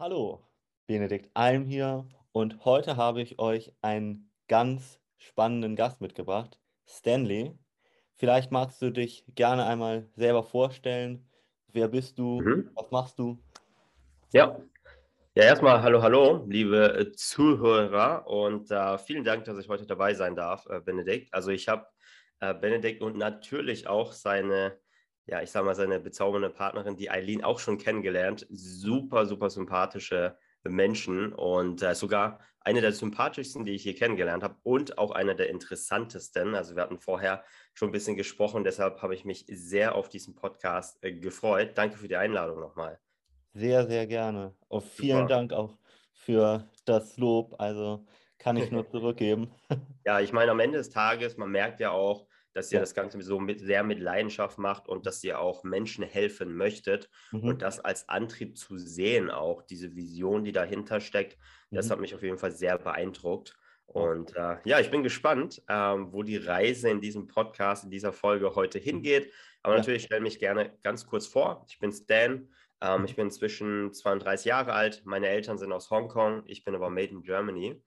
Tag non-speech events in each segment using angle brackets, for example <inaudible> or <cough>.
Hallo, Benedikt Alm hier und heute habe ich euch einen ganz spannenden Gast mitgebracht, Stanley. Vielleicht magst du dich gerne einmal selber vorstellen. Wer bist du? Mhm. Was machst du? Ja. Ja, erstmal hallo, hallo, liebe Zuhörer und äh, vielen Dank, dass ich heute dabei sein darf, äh, Benedikt. Also ich habe äh, Benedikt und natürlich auch seine, ja, ich sag mal, seine bezaubernde Partnerin, die Eileen, auch schon kennengelernt. Super, super sympathische Menschen und äh, sogar eine der sympathischsten, die ich hier kennengelernt habe und auch eine der interessantesten. Also wir hatten vorher schon ein bisschen gesprochen, deshalb habe ich mich sehr auf diesen Podcast äh, gefreut. Danke für die Einladung nochmal. Sehr, sehr gerne. Vielen Super. Dank auch für das Lob. Also kann ich nur zurückgeben. <laughs> Ja, ich meine, am Ende des Tages, man merkt ja auch, dass ihr Ja. das Ganze so mit, sehr mit Leidenschaft macht und dass ihr auch Menschen helfen möchtet Mhm. und das als Antrieb zu sehen, auch diese Vision, die dahinter steckt, das Mhm. hat mich auf jeden Fall sehr beeindruckt. Und äh, ja, ich bin gespannt, ähm, wo die Reise in diesem Podcast, in dieser Folge heute hingeht. Aber Mhm. Ja. natürlich stelle mich gerne ganz kurz vor. Ich bin Stan. Ähm, Mhm. ich bin inzwischen 32 Jahre alt. Meine Eltern sind aus Hongkong. Ich bin aber made in Germany.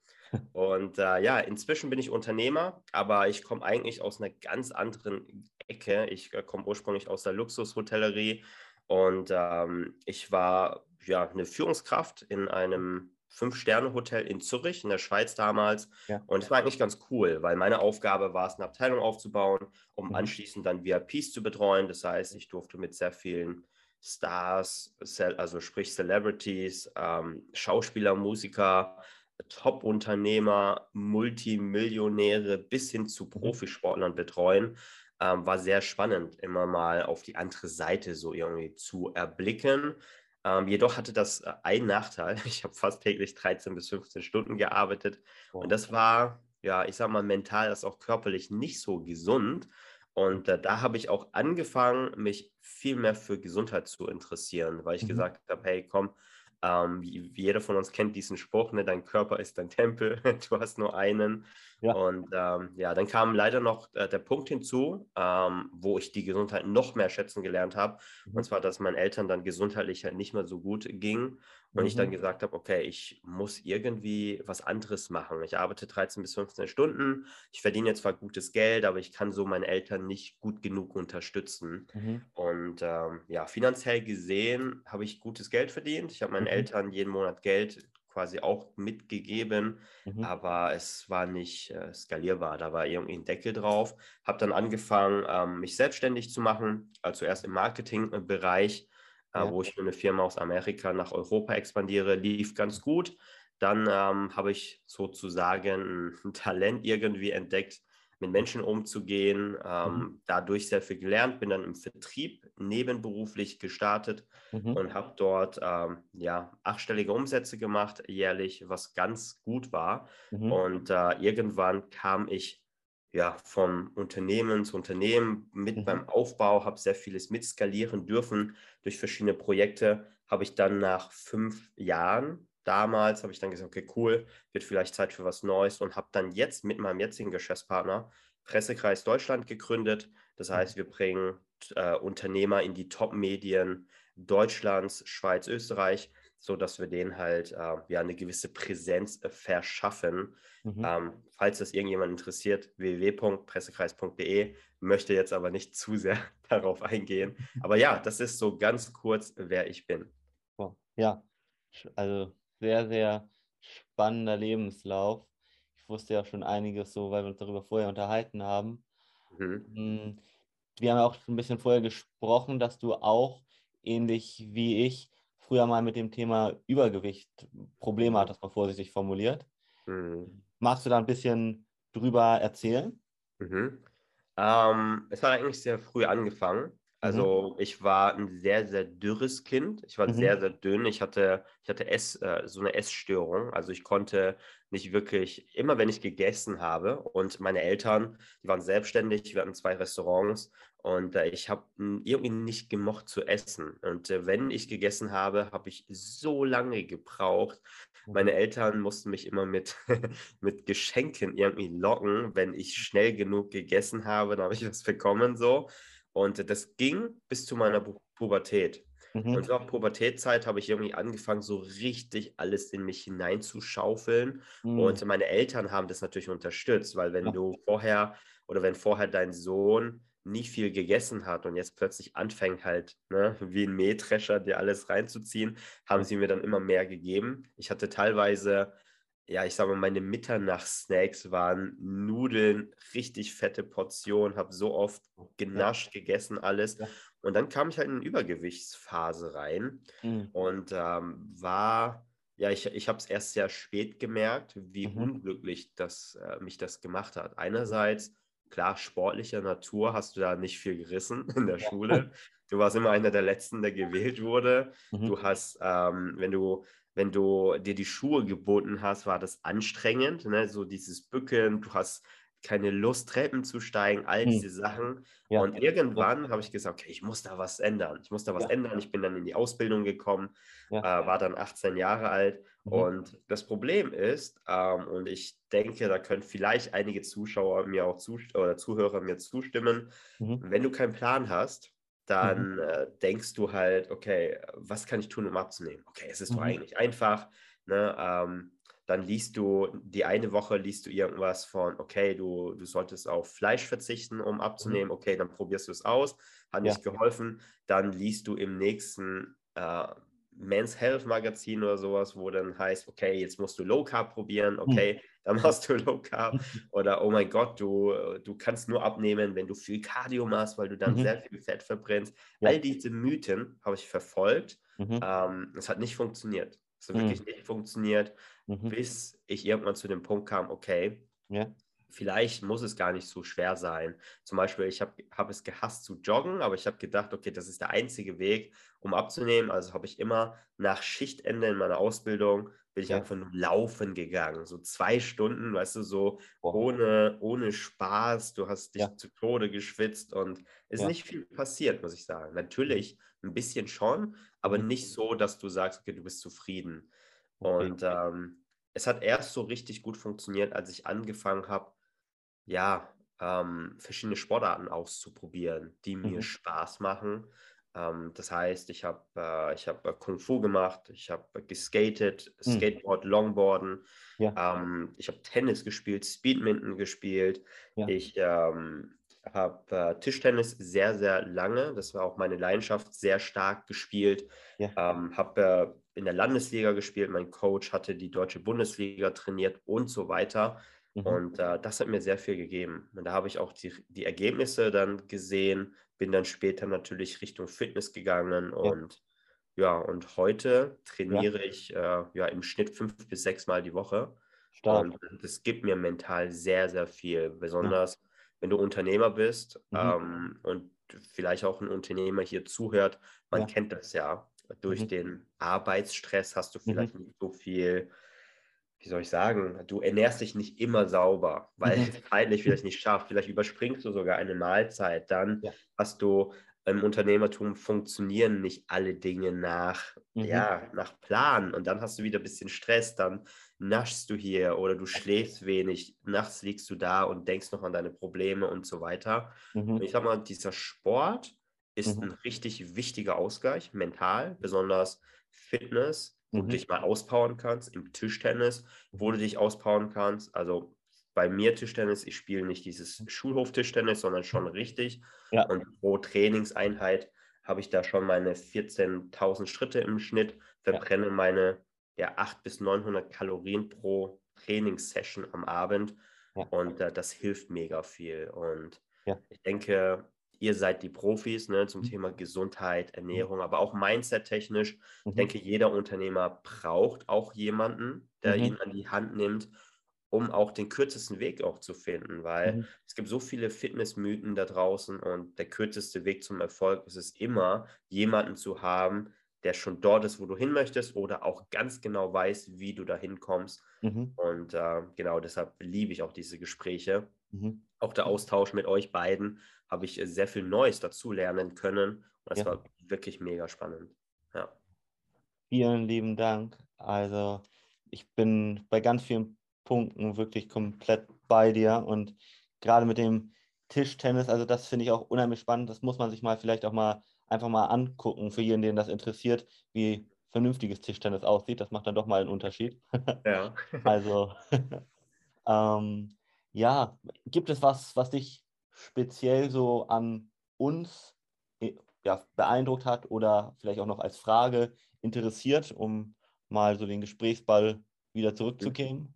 Und äh, ja, inzwischen bin ich Unternehmer, aber ich komme eigentlich aus einer ganz anderen Ecke. Ich äh, komme ursprünglich aus der Luxushotellerie und ähm, ich war ja eine Führungskraft in einem Fünf-Sterne-Hotel in Zürich, in der Schweiz damals. Ja. Und es war eigentlich ganz cool, weil meine Aufgabe war es, eine Abteilung aufzubauen, um Mhm. anschließend dann VIPs zu betreuen. Das heißt, ich durfte mit sehr vielen Stars, also sprich Celebrities, ähm, Schauspieler, Musiker, Top-Unternehmer, Multimillionäre bis hin zu Profisportlern betreuen. Ähm, war sehr spannend, immer mal auf die andere Seite so irgendwie zu erblicken. Ähm, jedoch hatte das äh, einen Nachteil. <laughs> Ich habe fast täglich 13 bis 15 Stunden gearbeitet. Und das war, ja, ich sag mal, mental, das auch körperlich nicht so gesund. Und äh, da habe ich auch angefangen, mich viel mehr für Gesundheit zu interessieren, weil ich Mhm. gesagt habe, hey, komm, ähm, wie, jeder von uns kennt diesen Spruch, ne, dein Körper ist dein Tempel, <laughs> du hast nur einen. Ja. Und ähm, ja, dann kam leider noch äh, der Punkt hinzu, ähm, wo ich die Gesundheit noch mehr schätzen gelernt habe. Mhm. Und zwar, dass meinen Eltern dann gesundheitlich halt nicht mehr so gut ging. Und ich dann Mhm. gesagt habe, okay, ich muss irgendwie was anderes machen. Ich arbeite 13 bis 15 Stunden. Ich verdiene jetzt zwar gutes Geld, aber ich kann so meine Eltern nicht gut genug unterstützen. Mhm. Und ähm, ja, finanziell gesehen habe ich gutes Geld verdient. Ich habe meinen Mhm. Eltern jeden Monat Geld quasi auch mitgegeben, Mhm. aber es war nicht äh, skalierbar. Da war irgendwie ein Deckel drauf. Habe dann angefangen, ähm, mich selbstständig zu machen, also zuerst im Marketingbereich, Ja. wo ich für eine Firma aus Amerika nach Europa expandiere. Lief ganz gut. Dann ähm, habe ich sozusagen ein <laughs> Talent irgendwie entdeckt, mit Menschen umzugehen, ähm, dadurch sehr viel gelernt, bin dann im Vertrieb nebenberuflich gestartet Mhm. und habe dort ähm, ja, achtstellige Umsätze gemacht jährlich, was ganz gut war. Mhm. Und äh, irgendwann kam ich ja von Unternehmen zu Unternehmen mit Mhm. beim Aufbau, habe sehr vieles mitskalieren dürfen durch verschiedene Projekte. Habe ich dann nach fünf Jahren, damals habe ich dann gesagt, okay, cool, wird vielleicht Zeit für was Neues und habe dann jetzt mit meinem jetzigen Geschäftspartner Pressekreis Deutschland gegründet. Das Mhm. heißt, wir bringen äh, Unternehmer in die Top-Medien Deutschlands, Schweiz, Österreich, sodass wir denen halt äh, ja eine gewisse Präsenz äh, verschaffen. Mhm. Ähm, falls das irgendjemand interessiert, www.pressekreis.de, möchte jetzt aber nicht zu sehr <laughs> darauf eingehen. Aber ja, das ist so ganz kurz, wer ich bin. Ja, also sehr, sehr spannender Lebenslauf. Ich wusste ja schon einiges so, weil wir uns darüber vorher unterhalten haben. Mhm. Mm, Wir haben auch schon ein bisschen vorher gesprochen, dass du auch, ähnlich wie ich, früher mal mit dem Thema Übergewicht Probleme Mhm. hattest, mal vorsichtig formuliert. Mhm. Magst du da ein bisschen drüber erzählen? Mhm. Ähm, es hat eigentlich sehr früh angefangen. Also ich war ein sehr, sehr dürres Kind. Ich war Mhm. sehr, sehr dünn. Ich hatte, ich hatte Ess, äh, so eine Essstörung. Also ich konnte nicht wirklich, immer wenn ich gegessen habe und meine Eltern, die waren selbstständig, wir hatten zwei Restaurants und äh, ich habe irgendwie nicht gemocht zu essen. Und äh, wenn ich gegessen habe, habe ich so lange gebraucht. Meine Eltern mussten mich immer mit, <laughs> mit Geschenken irgendwie locken, wenn ich schnell genug gegessen habe, dann habe ich was bekommen so. Und das ging bis zu meiner Pu Pubertät. Mhm. Und auf Pubertätzeit habe ich irgendwie angefangen, so richtig alles in mich hineinzuschaufeln. Mhm. Und meine Eltern haben das natürlich unterstützt, weil wenn du vorher oder wenn vorher dein Sohn nie viel gegessen hat und jetzt plötzlich anfängt halt, ne, <laughs> wie ein Mähdrescher, dir alles reinzuziehen, haben sie mir dann immer mehr gegeben. Ich hatte teilweise, ja, ich sage mal, meine Mitternachtssnacks waren Nudeln, richtig fette Portionen, habe so oft genascht, ja. gegessen, alles. Ja. Und dann kam ich halt in eine Übergewichtsphase rein mhm. und ähm, war, ja, ich, ich habe es erst sehr spät gemerkt, wie mhm. unglücklich das, äh, mich das gemacht hat. Einerseits, klar, sportlicher Natur hast du da nicht viel gerissen <laughs> in der Schule. Du warst immer einer der Letzten, der gewählt wurde. Mhm. Du hast, ähm, wenn du wenn du dir die Schuhe geboten hast, war das anstrengend, ne? so dieses Bücken, du hast keine Lust, Treppen zu steigen, all hm. diese hm. Sachen. Ja. Und irgendwann ja. habe ich gesagt, okay, ich muss da was ändern. Ich muss da was ja. ändern. Ich bin dann in die Ausbildung gekommen, äh, war dann 18 Jahre alt. Mhm. Und das Problem ist, ähm, und ich denke, da können vielleicht einige Zuschauer mir auch oder Zuhörer mir zustimmen, mhm. wenn du keinen Plan hast, dann mhm. äh, denkst du halt, okay, was kann ich tun, um abzunehmen? Okay, es ist doch mhm. eigentlich einfach. Ne? Ähm, dann liest du, die eine Woche liest du irgendwas von, okay, du, du solltest auf Fleisch verzichten, um abzunehmen, mhm. okay, dann probierst du es aus, hat nicht geholfen, dann liest du im nächsten äh, Men's Health Magazin oder sowas, wo dann heißt, okay, jetzt musst du Low Carb probieren, hm. okay, dann machst du Low Carb <laughs> oder oh mein Gott, du, du kannst nur abnehmen, wenn du viel Cardio machst, weil du dann mhm. sehr viel Fett verbrennst. Ja. All diese Mythen habe ich verfolgt. Mhm. Ähm, es hat nicht funktioniert. Es hat mhm. wirklich nicht funktioniert, mhm. bis ich irgendwann zu dem Punkt kam, okay, ja. Vielleicht muss es gar nicht so schwer sein. Zum Beispiel, ich habe hab es gehasst zu joggen, aber ich habe gedacht, okay, das ist der einzige Weg, um abzunehmen. Also habe ich immer nach Schichtende in meiner Ausbildung bin ich ja. einfach nur laufen gegangen. So zwei Stunden, weißt du, so ohne, ohne Spaß. Du hast dich ja. zu Tode geschwitzt und es ist ja. nicht viel passiert, muss ich sagen. Natürlich ein bisschen schon, aber mhm. nicht so, dass du sagst, okay, du bist zufrieden. Okay. Und ähm, es hat erst so richtig gut funktioniert, als ich angefangen habe, ja, ähm, verschiedene Sportarten auszuprobieren, die mir mhm. Spaß machen. Ähm, das heißt, ich habe äh, hab äh, Kung Fu gemacht, ich habe geskatet, mhm. Skateboard, Longboarden, ja. ähm, ich habe Tennis gespielt, Speedminton gespielt, ja. ich ähm, habe äh, Tischtennis sehr, sehr lange, das war auch meine Leidenschaft, sehr stark gespielt. Ja. Ähm, habe äh, in der Landesliga gespielt, mein Coach hatte die deutsche Bundesliga trainiert und so weiter. Mhm. Und äh, das hat mir sehr viel gegeben. Und da habe ich auch die, die Ergebnisse dann gesehen, bin dann später natürlich Richtung Fitness gegangen ja. und ja, und heute trainiere ja. ich äh, ja im Schnitt fünf bis sechs Mal die Woche. Stark. Und das gibt mir mental sehr, sehr viel, besonders ja wenn du Unternehmer bist mhm. ähm, und vielleicht auch ein Unternehmer hier zuhört, man kennt das ja. Durch mhm. den Arbeitsstress hast du vielleicht mhm. nicht so viel, wie soll ich sagen, du ernährst dich nicht immer sauber, weil mhm. es zeitlich vielleicht nicht schafft. Vielleicht überspringst du sogar eine Mahlzeit. Dann ja. hast du im Unternehmertum funktionieren nicht alle Dinge nach, mhm. ja, nach Plan. Und dann hast du wieder ein bisschen Stress, dann naschst du hier oder du schläfst wenig, nachts liegst du da und denkst noch an deine Probleme und so weiter. Mhm. Und ich sag mal, dieser Sport ist mhm. ein richtig wichtiger Ausgleich, mental, besonders Fitness, wo mhm. du dich mal auspowern kannst, im Tischtennis, wo du dich auspowern kannst. Also bei mir Tischtennis, ich spiele nicht dieses Schulhof-Tischtennis, sondern schon richtig. Ja. Und pro Trainingseinheit habe ich da schon meine 14.000 Schritte im Schnitt, verbrenne ja. meine ja, 800 bis 900 Kalorien pro Trainingssession am Abend. Ja. Und äh, das hilft mega viel. Und ich denke, ihr seid die Profis ne, zum mhm. Thema Gesundheit, mhm. Ernährung, aber auch Mindset-technisch. Mhm. Ich denke, jeder Unternehmer braucht auch jemanden, der mhm. ihn an die Hand nimmt, um auch den kürzesten Weg auch zu finden, weil mhm. es gibt so viele Fitnessmythen da draußen und der kürzeste Weg zum Erfolg ist es immer, jemanden zu haben, der schon dort ist, wo du hin möchtest oder auch ganz genau weiß, wie du da hinkommst. Mhm. Und äh, genau deshalb liebe ich auch diese Gespräche. Mhm. Auch der Austausch mit euch beiden habe ich sehr viel Neues dazu lernen können. Und das ja. war wirklich mega spannend. Ja. Vielen lieben Dank. Also ich bin bei ganz vielen Punkten wirklich komplett bei dir und gerade mit dem Tischtennis, also das finde ich auch unheimlich spannend. Das muss man sich mal vielleicht auch mal einfach mal angucken, für jeden, den das interessiert, wie vernünftiges Tischtennis aussieht. Das macht dann doch mal einen Unterschied. <laughs> Ja. also, <laughs> ähm, ja, gibt es was, was dich speziell so an uns äh, ja, beeindruckt hat oder vielleicht auch noch als Frage interessiert, um mal so den Gesprächsball wieder zurückzukehren?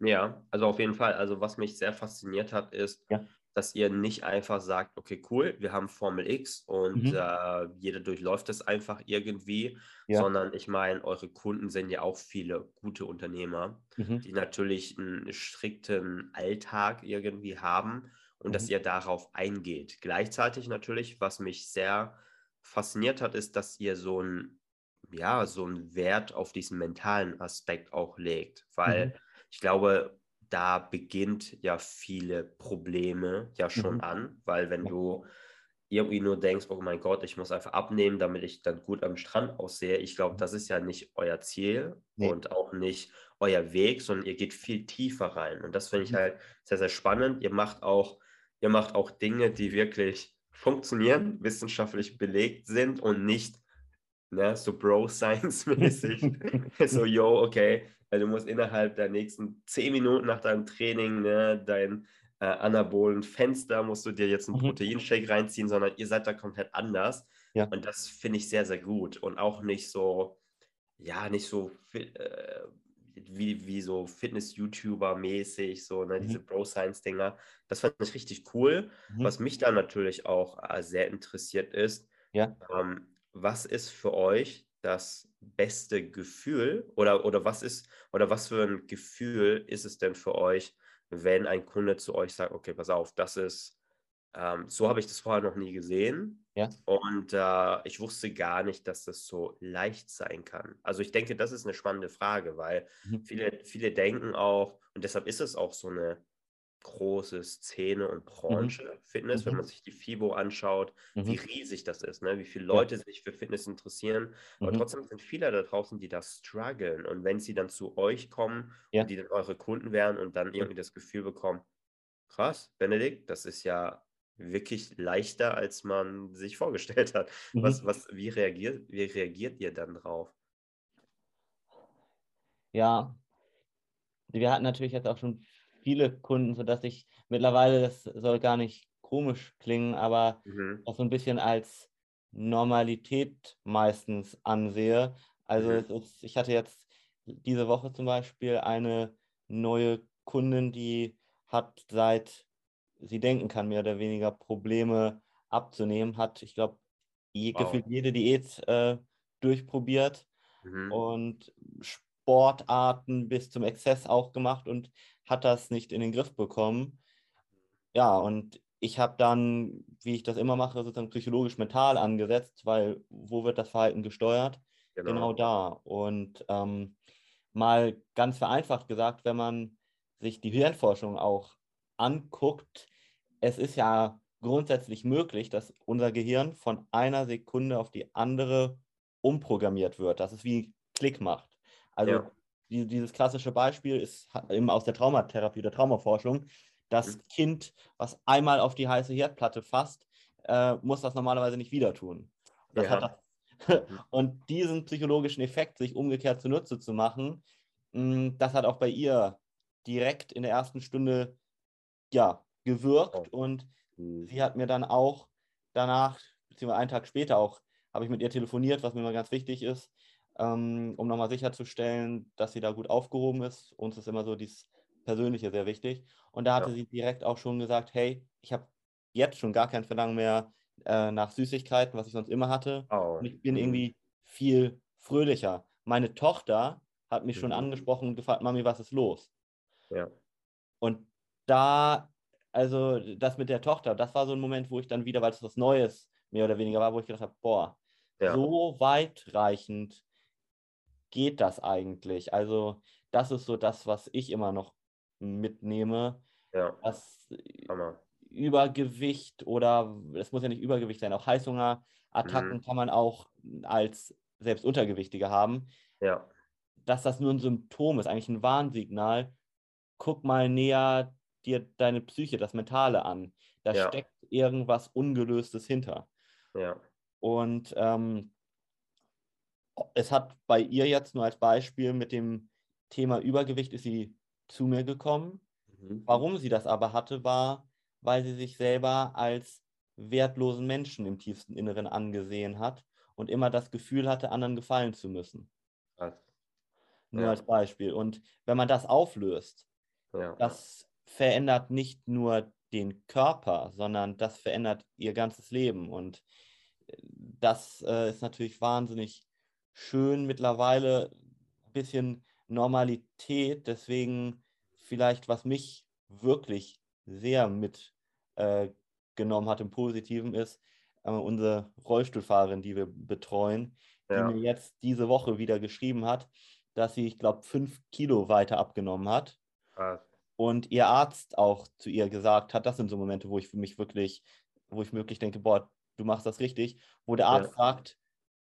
Ja, also auf jeden Fall. Also was mich sehr fasziniert hat, ist, Ja. dass ihr nicht einfach sagt, okay, cool, wir haben Formel X und Mhm. äh, jeder durchläuft es einfach irgendwie, Ja. sondern ich meine, eure Kunden sind ja auch viele gute Unternehmer, Mhm. die natürlich einen strikten Alltag irgendwie haben und dass Mhm. ihr darauf eingeht. Gleichzeitig natürlich, was mich sehr fasziniert hat, ist, dass ihr so ein ja, so einen Wert auf diesen mentalen Aspekt auch legt, weil Mhm. ich glaube, da beginnt ja viele Probleme ja schon Mhm. an, weil wenn du irgendwie nur denkst, oh mein Gott, ich muss einfach abnehmen, damit ich dann gut am Strand aussehe. Ich glaube, das ist ja nicht euer Ziel Nee. und auch nicht euer Weg, sondern ihr geht viel tiefer rein. Und das finde ich Mhm. halt sehr, sehr spannend. Ihr macht auch, ihr macht auch Dinge, die wirklich funktionieren, wissenschaftlich belegt sind und nicht ne, so Bro-Science-mäßig. <laughs> so, yo, okay, du musst innerhalb der nächsten zehn Minuten nach deinem Training ne, dein äh, anabolen Fenster musst du dir jetzt einen Mhm. Proteinshake reinziehen, sondern ihr seid da komplett anders. Ja. Und das finde ich sehr, sehr gut. Und auch nicht so, ja, nicht so äh, wie, wie so Fitness-YouTuber-mäßig, so, ne, Mhm. diese Bro-Science-Dinger. Das fand ich richtig cool. Mhm. Was mich da natürlich auch äh, sehr interessiert ist, Ja. ähm, was ist für euch das beste Gefühl oder, oder was ist oder was für ein Gefühl ist es denn für euch, wenn ein Kunde zu euch sagt, okay, pass auf, das ist, ähm, so habe ich das vorher noch nie gesehen Ja. und äh, ich wusste gar nicht, dass das so leicht sein kann. Also ich denke, das ist eine spannende Frage, weil Mhm. viele, viele denken auch, und deshalb ist es auch so eine große Szene und Branche Fitness, wenn Mhm. man sich die FIBO anschaut, wie Mhm. riesig das ist, ne? wie viele Ja. Leute sich für Fitness interessieren. Aber Mhm. trotzdem sind viele da draußen, die da strugglen. Und wenn sie dann zu euch kommen Ja. und die dann eure Kunden werden und dann irgendwie das Gefühl bekommen, krass, Benedikt, das ist ja wirklich leichter, als man sich vorgestellt hat. Mhm. Was, was, wie, reagiert, wie reagiert ihr dann drauf? Ja, wir hatten natürlich jetzt auch schon viele Kunden, sodass ich mittlerweile, das soll gar nicht komisch klingen, aber Mhm. das so ein bisschen als Normalität meistens ansehe. Also Mhm. ist, ich hatte jetzt diese Woche zum Beispiel eine neue Kundin, die hat seit sie denken kann, mehr oder weniger Probleme abzunehmen, hat, ich glaube, je, Wow. gefühlt jede Diät äh, durchprobiert Mhm. und Sportarten bis zum Exzess auch gemacht und hat das nicht in den Griff bekommen. Ja, und ich habe dann, wie ich das immer mache, sozusagen psychologisch mental angesetzt, weil wo wird das Verhalten gesteuert? Genau, Genau. da. Und ähm, mal ganz vereinfacht gesagt, wenn man sich die Hirnforschung auch anguckt, es ist ja grundsätzlich möglich, dass unser Gehirn von einer Sekunde auf die andere umprogrammiert wird, dass es wie Klick macht. Also Ja. die, dieses klassische Beispiel ist eben aus der Traumatherapie oder Traumaforschung. Das Mhm. Kind, was einmal auf die heiße Herdplatte fasst, äh, muss das normalerweise nicht wieder tun. Ja. das <laughs> und diesen psychologischen Effekt, sich umgekehrt zunutze zu machen, mh, das hat auch bei ihr direkt in der ersten Stunde ja, gewirkt und Mhm. sie hat mir dann auch danach, beziehungsweise einen Tag später auch, habe ich mit ihr telefoniert, was mir immer ganz wichtig ist, ähm, um nochmal sicherzustellen, dass sie da gut aufgehoben ist. Uns ist immer so dieses Persönliche sehr wichtig. Und da hatte Ja. sie direkt auch schon gesagt, hey, ich habe jetzt schon gar kein Verlangen mehr äh, nach Süßigkeiten, was ich sonst immer hatte. Oh. Und ich bin Mhm. irgendwie viel fröhlicher. Meine Tochter hat mich schon Mhm. angesprochen und gefragt, Mami, was ist los? Ja. Und da, also das mit der Tochter, das war so ein Moment, wo ich dann wieder, weil es was Neues mehr oder weniger war, wo ich gedacht habe, boah, Ja. so weitreichend geht das eigentlich. Also das ist so das, was ich immer noch mitnehme, Ja. dass Hammer. Übergewicht oder es muss ja nicht Übergewicht sein, auch Heißhungerattacken Mhm. kann man auch als selbst Untergewichtige haben Ja. dass das nur ein Symptom ist, eigentlich ein Warnsignal. Guck mal näher dir deine Psyche, das Mentale an. Da Ja. steckt irgendwas Ungelöstes hinter. Ja. Und ähm, es hat bei ihr jetzt nur als Beispiel mit dem Thema Übergewicht ist sie zu mir gekommen. Mhm. Warum sie das aber hatte, war, weil sie sich selber als wertlosen Menschen im tiefsten Inneren angesehen hat und immer das Gefühl hatte, anderen gefallen zu müssen. Krass. Nur ja. als Beispiel. Und wenn man das auflöst, ja. das verändert nicht nur den Körper, sondern das verändert ihr ganzes Leben. Und äh, das äh, ist natürlich wahnsinnig schön mittlerweile, ein bisschen Normalität. Deswegen vielleicht, was mich wirklich sehr mitgenommen äh, hat im Positiven, ist äh, unsere Rollstuhlfahrerin, die wir betreuen, ja. die mir jetzt diese Woche wieder geschrieben hat, dass sie, ich glaube, fünf Kilo weiter abgenommen hat. Krass. Und ihr Arzt auch zu ihr gesagt hat, das sind so Momente, wo ich für mich wirklich, wo ich wirklich denke, boah, du machst das richtig, wo der Arzt ja. sagt,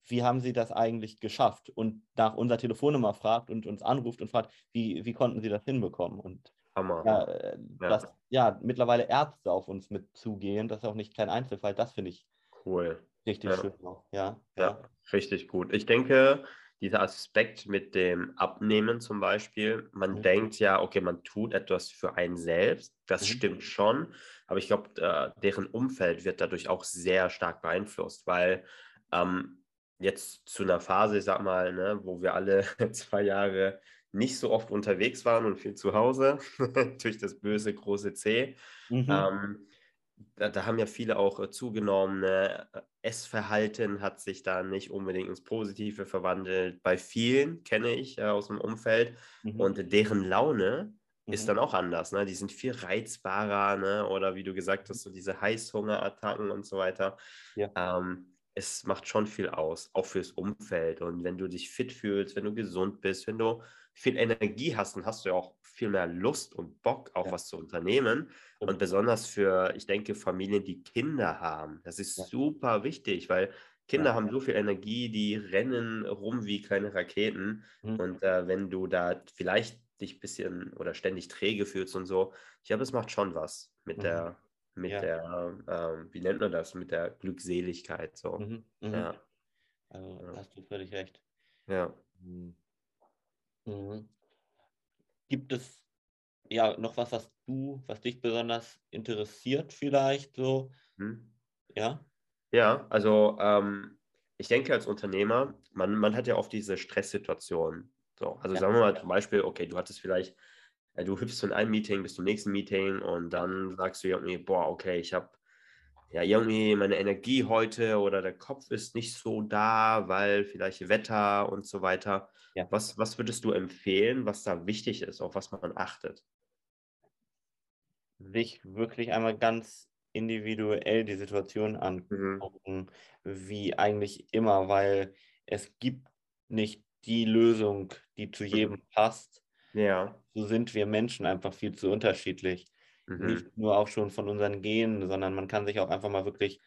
wie haben Sie das eigentlich geschafft? Und nach unserer Telefonnummer fragt und uns anruft und fragt, wie, wie konnten Sie das hinbekommen? Und Hammer. Ja, äh, ja. Dass, ja, mittlerweile Ärzte auf uns mit zugehen, das ist auch nicht kein Einzelfall, das finde ich cool. Richtig ja. schön. Ja, ja, ja, richtig gut. Ich denke, dieser Aspekt mit dem Abnehmen zum Beispiel, man mhm. denkt ja, okay, man tut etwas für einen selbst, das mhm. stimmt schon, aber ich glaube, äh, deren Umfeld wird dadurch auch sehr stark beeinflusst, weil ähm, jetzt zu einer Phase, ich sag mal, ne, wo wir alle <laughs> zwei Jahre nicht so oft unterwegs waren und viel zu Hause <laughs> durch das böse große C, mhm. ähm, da, da, haben ja viele auch äh, zugenommen. Ne? Essverhalten hat sich da nicht unbedingt ins Positive verwandelt. Bei vielen kenne ich äh, aus dem Umfeld mhm. und deren Laune mhm. ist dann auch anders. Ne? Die sind viel reizbarer ne? oder wie du gesagt hast, so diese Heißhungerattacken und so weiter. Ja. Ähm, es macht schon viel aus, auch fürs Umfeld. Und wenn du dich fit fühlst, wenn du gesund bist, wenn du viel Energie hast, dann hast du ja auch viel mehr Lust und Bock, auch ja. was zu unternehmen. Und besonders für, ich denke, Familien, die Kinder haben. Das ist ja. super wichtig, weil Kinder ja. haben so viel Energie, die rennen rum wie kleine Raketen. Mhm. Und äh, wenn du da vielleicht dich ein bisschen oder ständig träge fühlst und so, ich glaube, es macht schon was mit mhm. der, mit der, ähm, wie nennt man das, mit der Glückseligkeit. So. Mhm. mhm. Ja. Also hast du völlig recht. Ja. Mhm. Mhm. Gibt es ja noch was, was du, was dich besonders interessiert, vielleicht so? Hm. Ja? Ja, also ähm, ich denke als Unternehmer, man, man hat ja oft diese Stresssituation. So, also ja. sagen wir mal zum Beispiel, okay, du hattest vielleicht, äh, du hüpfst von einem Meeting bis zum nächsten Meeting und dann sagst du irgendwie, boah, okay, ich habe ja irgendwie meine Energie heute oder der Kopf ist nicht so da, weil vielleicht Wetter und so weiter. Ja. Was, was würdest du empfehlen, was da wichtig ist, auf was man achtet? Sich wirklich einmal ganz individuell die Situation mhm. angucken, mhm. wie eigentlich immer, weil es gibt nicht die Lösung, die zu jedem mhm. passt. Ja. So sind wir Menschen einfach viel zu unterschiedlich. Mhm. Nicht nur auch schon von unseren Genen, sondern man kann sich auch einfach mal wirklich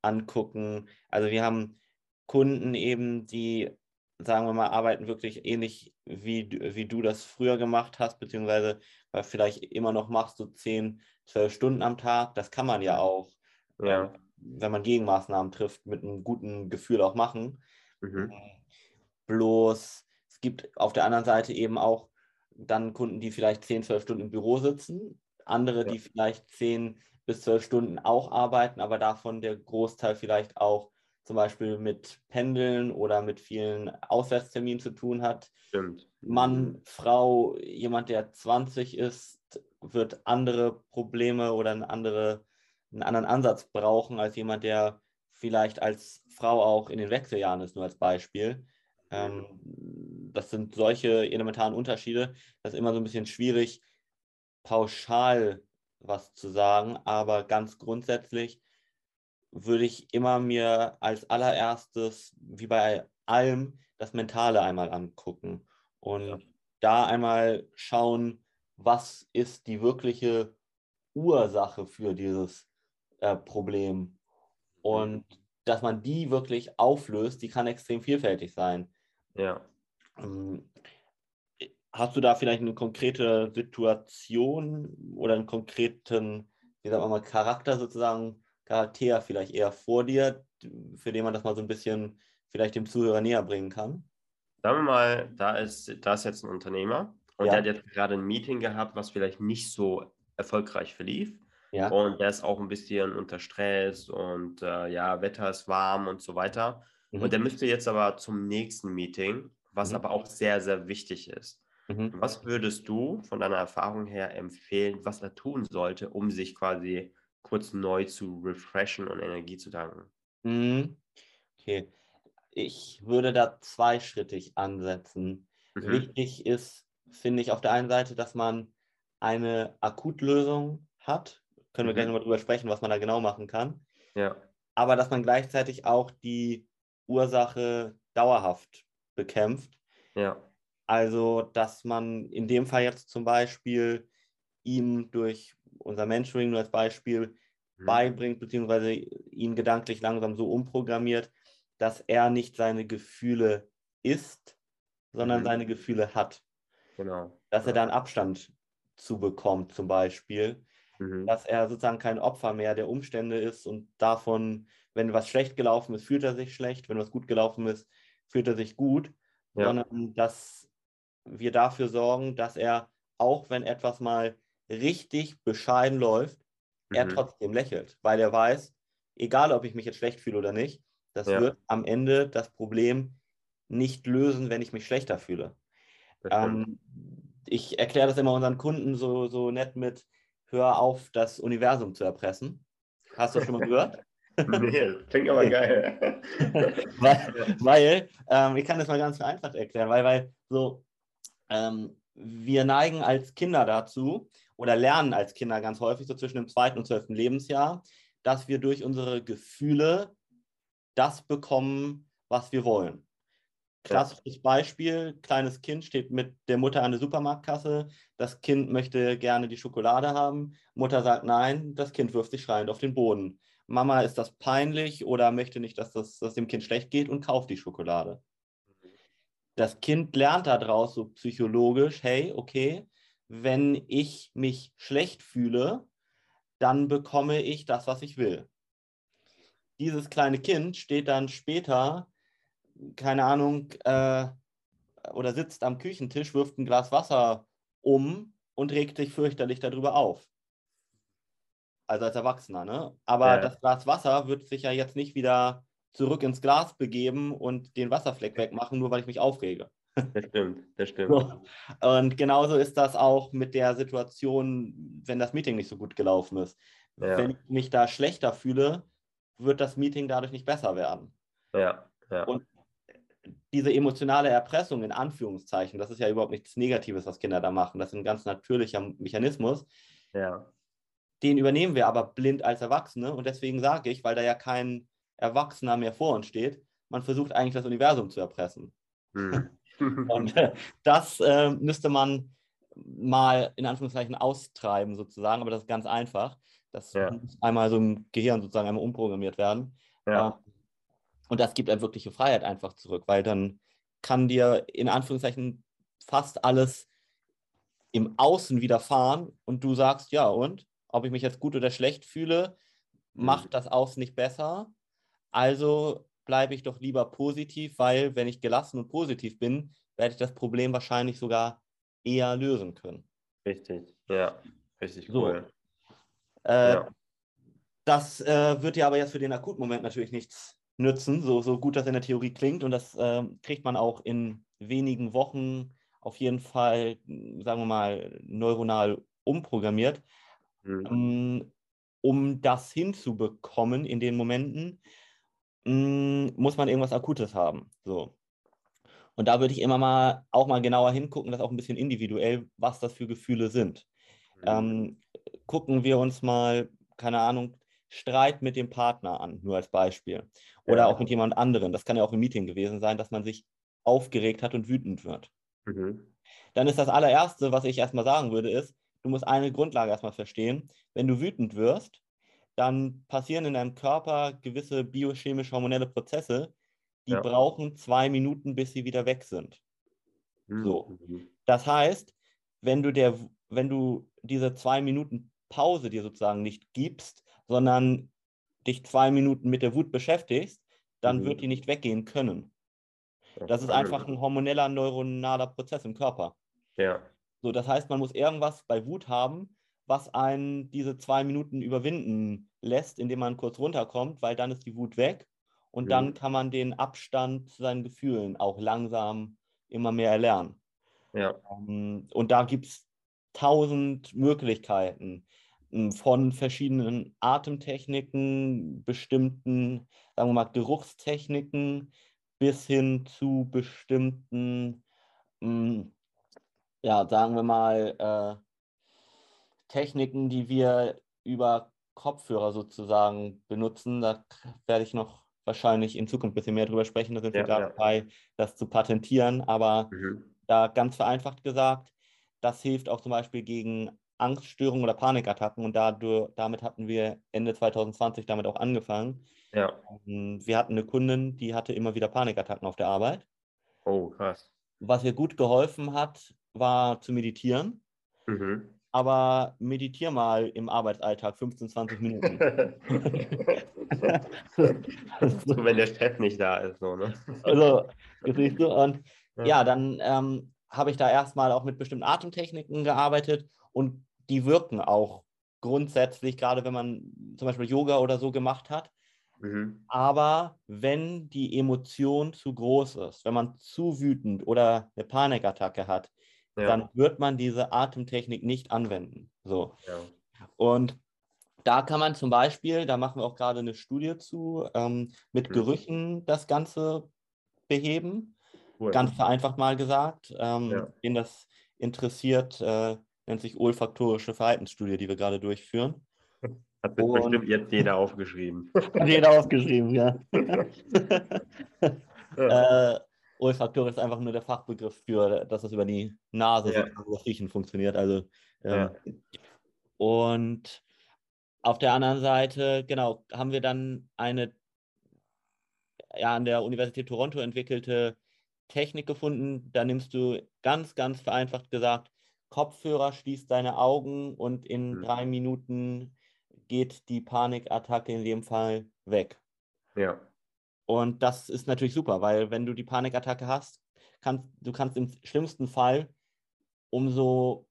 angucken. Also wir haben Kunden eben, die, sagen wir mal, arbeiten wirklich ähnlich wie, wie du das früher gemacht hast, beziehungsweise weil vielleicht immer noch machst du 10, 12 Stunden am Tag. Das kann man ja auch, ja. Ähm, wenn man Gegenmaßnahmen trifft, mit einem guten Gefühl auch machen. Mhm. Bloß, es gibt auf der anderen Seite eben auch dann Kunden, die vielleicht 10, 12 Stunden im Büro sitzen andere, ja. die vielleicht zehn bis zwölf Stunden auch arbeiten, aber davon der Großteil vielleicht auch zum Beispiel mit Pendeln oder mit vielen Auswärtsterminen zu tun hat. Stimmt. Mann, Frau, jemand, der 20 ist, wird andere Probleme oder eine andere, einen anderen Ansatz brauchen als jemand, der vielleicht als Frau auch in den Wechseljahren ist, nur als Beispiel. Ähm, das sind solche elementaren Unterschiede. Das ist immer so ein bisschen schwierig, pauschal was zu sagen, aber ganz grundsätzlich würde ich immer mir als allererstes, wie bei allem, das Mentale einmal angucken und ja. da einmal schauen, was ist die wirkliche Ursache für dieses äh, Problem. Und mhm. dass man die wirklich auflöst, die kann extrem vielfältig sein. Ja. Ähm, Hast du da vielleicht eine konkrete Situation oder einen konkreten, wie sagen wir mal, Charakter sozusagen, Charakter vielleicht eher vor dir, für den man das mal so ein bisschen vielleicht dem Zuhörer näher bringen kann? Sagen wir mal, da ist, da ist jetzt ein Unternehmer und Ja. der hat jetzt gerade ein Meeting gehabt, was vielleicht nicht so erfolgreich verlief. Ja. Und der ist auch ein bisschen unter Stress und äh, ja, Wetter ist warm und so weiter. Mhm. Und der müsste jetzt aber zum nächsten Meeting, was Mhm. aber auch sehr, sehr wichtig ist. Mhm. Was würdest du von deiner Erfahrung her empfehlen, was er tun sollte, um sich quasi kurz neu zu refreshen und Energie zu tanken? Mhm. Okay. Ich würde da zweischrittig ansetzen. Mhm. Wichtig ist, finde ich, auf der einen Seite, dass man eine Akutlösung hat. Können wir Mhm. gleich nochmal drüber sprechen, was man da genau machen kann. Ja, Aber dass man gleichzeitig auch die Ursache dauerhaft bekämpft. ja, Also, dass man in dem Fall jetzt zum Beispiel ihm durch unser Mentoring nur als Beispiel Mhm. beibringt, beziehungsweise ihn gedanklich langsam so umprogrammiert, dass er nicht seine Gefühle ist, sondern Mhm. seine Gefühle hat. genau. Dass er Ja. da einen Abstand zu bekommt, zum Beispiel. Mhm. Dass er sozusagen kein Opfer mehr der Umstände ist und davon, wenn was schlecht gelaufen ist, fühlt er sich schlecht, wenn was gut gelaufen ist, fühlt er sich gut, Ja. sondern dass wir dafür sorgen, dass er, auch wenn etwas mal richtig bescheiden läuft, er Mhm. trotzdem lächelt, weil er weiß, egal ob ich mich jetzt schlecht fühle oder nicht, das Ja. wird am Ende das Problem nicht lösen, wenn ich mich schlechter fühle. Ähm, ich erkläre das immer unseren Kunden so, so nett mit, hör auf, das Universum zu erpressen. Hast du das schon mal gehört? <laughs> <laughs> Nee, klingt aber geil. <laughs> weil, weil ähm, ich kann das mal ganz vereinfacht erklären, weil, weil so, ähm, wir neigen als Kinder dazu oder lernen als Kinder ganz häufig so zwischen dem zweiten und zwölften Lebensjahr, dass wir durch unsere Gefühle das bekommen, was wir wollen. Klassisches Beispiel, kleines Kind steht mit der Mutter an der Supermarktkasse, das Kind möchte gerne die Schokolade haben, Mutter sagt nein, das Kind wirft sich schreiend auf den Boden. Mama ist das peinlich oder möchte nicht, dass das dass dem Kind schlecht geht und kauft die Schokolade. Das Kind lernt daraus so psychologisch, hey, okay, wenn ich mich schlecht fühle, dann bekomme ich das, was ich will. Dieses kleine Kind steht dann später, keine Ahnung, äh, oder sitzt am Küchentisch, wirft ein Glas Wasser um und regt sich fürchterlich darüber auf. Also als Erwachsener, ne? Aber Ja. das Glas Wasser wird sich ja jetzt nicht wieder zurück ins Glas begeben und den Wasserfleck wegmachen, nur weil ich mich aufrege. <laughs> Das stimmt, das stimmt. So. Und genauso ist das auch mit der Situation, wenn das Meeting nicht so gut gelaufen ist. Ja. Wenn ich mich da schlechter fühle, wird das Meeting dadurch nicht besser werden. Ja, ja. Und diese emotionale Erpressung in Anführungszeichen, das ist ja überhaupt nichts Negatives, was Kinder da machen. Das ist ein ganz natürlicher Mechanismus. ja. Den übernehmen wir aber blind als Erwachsene. Und deswegen sage ich, weil da ja kein Erwachsener mehr vor uns steht, man versucht eigentlich das Universum zu erpressen. Hm. <laughs> Und äh, das äh, müsste man mal in Anführungszeichen austreiben sozusagen, aber das ist ganz einfach. Das Ja. muss einmal so im Gehirn sozusagen einmal umprogrammiert werden. ja. Ähm, Und das gibt einem wirkliche Freiheit einfach zurück, weil dann kann dir in Anführungszeichen fast alles im Außen widerfahren und du sagst, ja, und ob ich mich jetzt gut oder schlecht fühle, Mhm. macht das Außen nicht besser. Also bleibe ich doch lieber positiv, weil wenn ich gelassen und positiv bin, werde ich das Problem wahrscheinlich sogar eher lösen können. Richtig, ja. Richtig So. cool. Äh, Ja. Das äh, wird dir aber jetzt für den Akutmoment natürlich nichts nützen, so, so gut das in der Theorie klingt. Und das ähm, kriegt man auch in wenigen Wochen auf jeden Fall, sagen wir mal, neuronal umprogrammiert. Hm. Ähm, um das hinzubekommen in den Momenten, mh, muss man irgendwas Akutes haben. So. Und da würde ich immer mal auch mal genauer hingucken, das auch ein bisschen individuell, was das für Gefühle sind. Hm. Ähm, gucken wir uns mal, keine Ahnung, Streit mit dem Partner an, nur als Beispiel. Oder Ja. auch mit jemand anderem. Das kann ja auch im Meeting gewesen sein, dass man sich aufgeregt hat und wütend wird. Mhm. Dann ist das allererste, was ich erstmal sagen würde, ist, du musst eine Grundlage erstmal verstehen. Wenn du wütend wirst, dann passieren in deinem Körper gewisse biochemische hormonelle Prozesse, die Ja. brauchen zwei Minuten, bis sie wieder weg sind. Hm. So. Mhm. Das heißt, wenn du, der, wenn du diese zwei Minuten Pause dir sozusagen nicht gibst, sondern dich zwei Minuten mit der Wut beschäftigst, dann Mhm. wird die nicht weggehen können. Das ist einfach ein hormoneller, neuronaler Prozess im Körper. Ja, So, das heißt, man muss irgendwas bei Wut haben, was einen diese zwei Minuten überwinden lässt, indem man kurz runterkommt, weil dann ist die Wut weg und dann Mhm. kann man den Abstand zu seinen Gefühlen auch langsam immer mehr erlernen. ja, Ähm, Und da gibt es tausend Möglichkeiten m, von verschiedenen Atemtechniken, bestimmten, sagen wir mal, Geruchstechniken bis hin zu bestimmten, m, ja, sagen wir mal, äh, Techniken, die wir über Kopfhörer sozusagen benutzen. Da werde ich noch wahrscheinlich in Zukunft ein bisschen mehr drüber sprechen. Da sind wir Ja, gerade ja. dabei, das zu patentieren. Aber mhm. da ganz vereinfacht gesagt, das hilft auch zum Beispiel gegen Angststörungen oder Panikattacken. Und dadurch, damit hatten wir Ende 2020 damit auch angefangen. ja. Wir hatten eine Kundin, die hatte immer wieder Panikattacken auf der Arbeit. Oh, krass. Was ihr gut geholfen hat, war zu meditieren. Mhm. Aber meditier mal im Arbeitsalltag 15, 20 Minuten. <laughs> so, wenn der Chef nicht da ist, so, ne? also, siehst du. Und Ja. ja, dann ähm, habe ich da erstmal auch mit bestimmten Atemtechniken gearbeitet und die wirken auch grundsätzlich, gerade wenn man zum Beispiel Yoga oder so gemacht hat. Mhm. Aber wenn die Emotion zu groß ist, wenn man zu wütend oder eine Panikattacke hat, Ja. dann wird man diese Atemtechnik nicht anwenden. So. ja. Und da kann man zum Beispiel, da machen wir auch gerade eine Studie zu, ähm, mit Mhm. Gerüchen das Ganze beheben. Cool. Ganz vereinfacht mal gesagt. Ähm, Ja. Wen das interessiert, äh, nennt sich olfaktorische Verhaltensstudie, die wir gerade durchführen. <laughs> Hat sich und- bestimmt jetzt jeder aufgeschrieben. Hat <laughs> jeder ausgeschrieben, ja. <laughs> ja. äh, olfaktorisch ist einfach nur der Fachbegriff für, dass es über die Nase Ja. das Riechen funktioniert. Also, ähm, Ja. Und auf der anderen Seite, genau, haben wir dann eine ja, an der Universität Toronto entwickelte Technik gefunden. Da nimmst du ganz, ganz vereinfacht gesagt Kopfhörer, schließt deine Augen und in Mhm. drei Minuten geht die Panikattacke in dem Fall weg. ja. Und das ist natürlich super, weil wenn du die Panikattacke hast, kannst du kannst im schlimmsten Fall, umso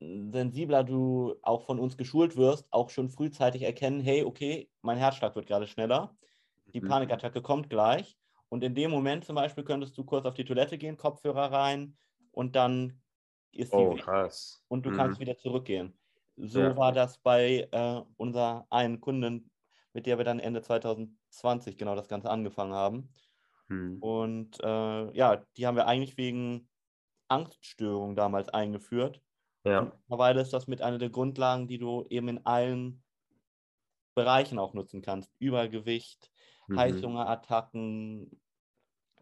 sensibler du auch von uns geschult wirst, auch schon frühzeitig erkennen, hey, okay, mein Herzschlag wird gerade schneller, die Mhm. Panikattacke kommt gleich. Und in dem Moment zum Beispiel könntest du kurz auf die Toilette gehen, Kopfhörer rein und dann ist Oh, weg krass. und du Mhm. kannst wieder zurückgehen. So Ja. war das bei äh, unserer einen Kundin, mit der wir dann Ende 2020 genau das Ganze angefangen haben. Mhm. Und äh, ja, die haben wir eigentlich wegen Angststörungen damals eingeführt. Ja. Und mittlerweile ist das mit einer der Grundlagen, die du eben in allen Bereichen auch nutzen kannst. Übergewicht, Mhm. Heißhungerattacken,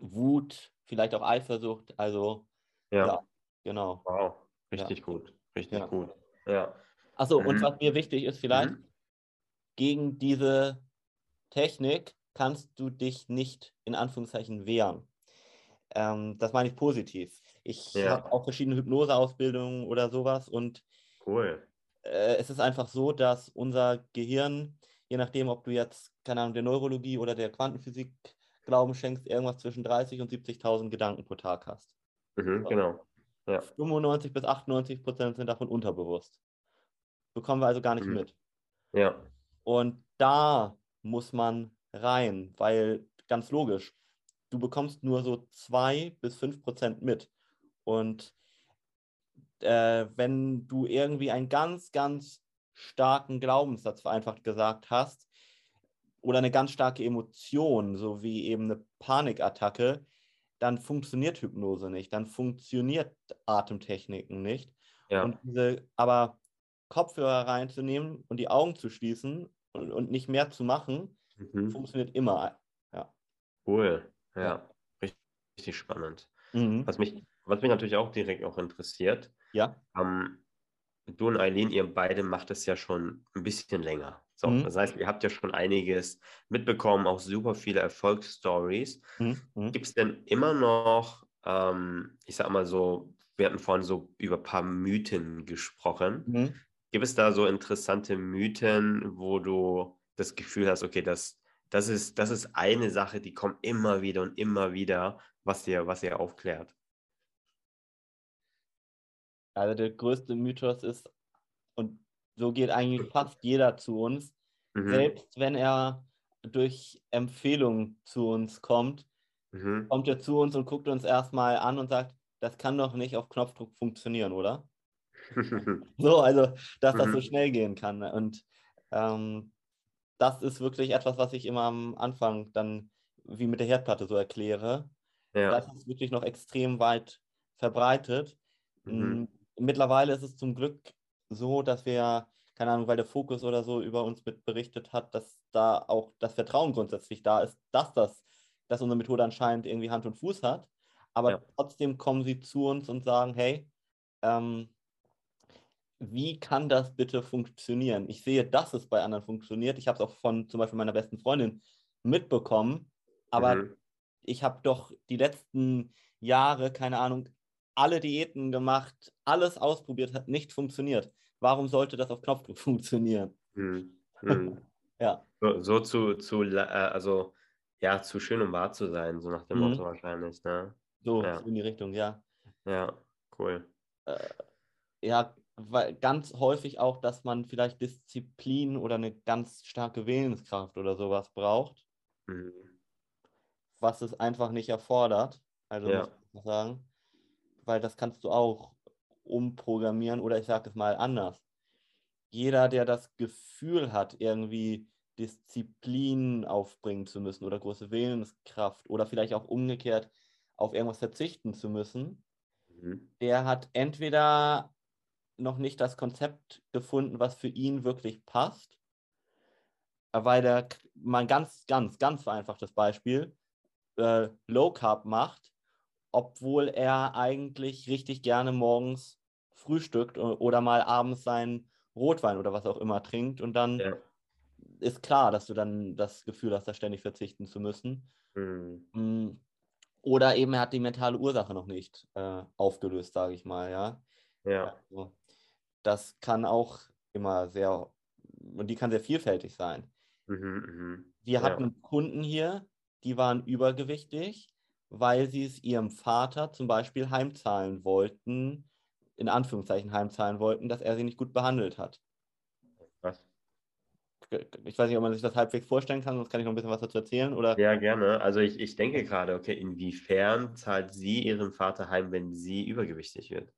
Wut, vielleicht auch Eifersucht. Also Ja. ja, genau. Wow. Richtig gut. Richtig Ja. gut. Ja. Achso, und Mhm. was mir wichtig ist vielleicht, Mhm. gegen diese Technik kannst du dich nicht in Anführungszeichen wehren. Ähm, das meine ich positiv. Ich Ja. habe auch verschiedene Hypnoseausbildungen oder sowas und Cool. äh, es ist einfach so, dass unser Gehirn, je nachdem, ob du jetzt, keine Ahnung, der Neurologie oder der Quantenphysik Glauben schenkst, irgendwas zwischen 30 und 70.000 Gedanken pro Tag hast. Mhm, So. genau. Ja. 95 bis 98 Prozent sind davon unterbewusst. Bekommen wir also gar nicht Mhm. mit. Ja. Und da muss man rein, weil ganz logisch, du bekommst nur so zwei bis fünf Prozent mit. Und äh, wenn du irgendwie einen ganz, ganz starken Glaubenssatz vereinfacht gesagt hast oder eine ganz starke Emotion, so wie eben eine Panikattacke, dann funktioniert Hypnose nicht, dann funktioniert Atemtechniken nicht. Ja. Und diese, aber Kopfhörer reinzunehmen und die Augen zu schließen und, und nicht mehr zu machen, Mhm. funktioniert immer. Cool. Ja. Ja. Richtig, richtig spannend. Mhm. Was mich, was mich natürlich auch direkt auch interessiert, Ja. ähm, du und Eileen, ihr beide macht es ja schon ein bisschen länger. So, Mhm. das heißt, ihr habt ja schon einiges mitbekommen, auch super viele Erfolgsstories. Mhm. Mhm. Gibt es denn immer noch, ähm, ich sag mal so, wir hatten vorhin so über ein paar Mythen gesprochen. Mhm. Gibt es da so interessante Mythen, wo du das Gefühl hast, okay, das, das, ist, das ist eine Sache, die kommt immer wieder und immer wieder, was dir, was dir aufklärt. Also der größte Mythos ist, und so geht eigentlich <laughs> fast jeder zu uns, mhm. selbst wenn er durch Empfehlungen zu uns kommt, mhm. kommt er zu uns und guckt uns erstmal an und sagt, das kann doch nicht auf Knopfdruck funktionieren, oder? <laughs> so, also, dass das so mhm. schnell gehen kann. Und ähm, das ist wirklich etwas, was ich immer am Anfang dann wie mit der Herdplatte so erkläre. Ja. Das ist wirklich noch extrem weit verbreitet. Mhm. Mittlerweile ist es zum Glück so, dass wir, keine Ahnung, weil der Fokus oder so über uns mit berichtet hat, dass da auch das Vertrauen grundsätzlich da ist, dass das, dass unsere Methode anscheinend irgendwie Hand und Fuß hat. Aber ja. trotzdem kommen sie zu uns und sagen, hey, ähm, wie kann das bitte funktionieren? Ich sehe, dass es bei anderen funktioniert. Ich habe es auch von zum Beispiel meiner besten Freundin mitbekommen, aber mhm. ich habe doch die letzten Jahre, keine Ahnung, alle Diäten gemacht, alles ausprobiert, hat nicht funktioniert. Warum sollte das auf Knopfdruck <laughs> funktionieren? Mhm. <laughs> Mhm. ja. So, so, zu, zu, äh, also ja, zu schön, um wahr zu sein, so nach dem Motto mhm. wahrscheinlich. Ne? So, ja. in die Richtung, ja. Ja, cool. Äh, ja, weil ganz häufig auch, dass man vielleicht Disziplin oder eine ganz starke Willenskraft oder sowas braucht, mhm. was es einfach nicht erfordert. Also ja. muss ich sagen weil das kannst du auch umprogrammieren oder ich sage es mal anders. Jeder, der das Gefühl hat, irgendwie Disziplin aufbringen zu müssen oder große Willenskraft oder vielleicht auch umgekehrt auf irgendwas verzichten zu müssen, mhm. der hat entweder noch nicht das Konzept gefunden, was für ihn wirklich passt, weil der mal ein ganz, ganz, ganz vereinfachtes Beispiel äh, Low Carb macht obwohl er eigentlich richtig gerne morgens frühstückt oder mal abends seinen Rotwein oder was auch immer trinkt. Und dann ja. ist klar, dass du dann das Gefühl hast, da ständig verzichten zu müssen. Mhm. Mm. Oder eben er hat die mentale Ursache noch nicht äh, aufgelöst, sage ich mal, ja. Ja. Also, das kann auch immer sehr, und die kann sehr vielfältig sein. Mhm, mh. Wir hatten ja. Kunden hier, die waren übergewichtig weil sie es ihrem Vater zum Beispiel heimzahlen wollten, in Anführungszeichen heimzahlen wollten, dass er sie nicht gut behandelt hat. Was? Ich weiß nicht, ob man sich das halbwegs vorstellen kann, sonst kann ich noch ein bisschen was dazu erzählen. Oder? Ja, gerne. Also ich, ich denke gerade, okay, inwiefern zahlt sie ihren Vater heim, wenn sie übergewichtig wird?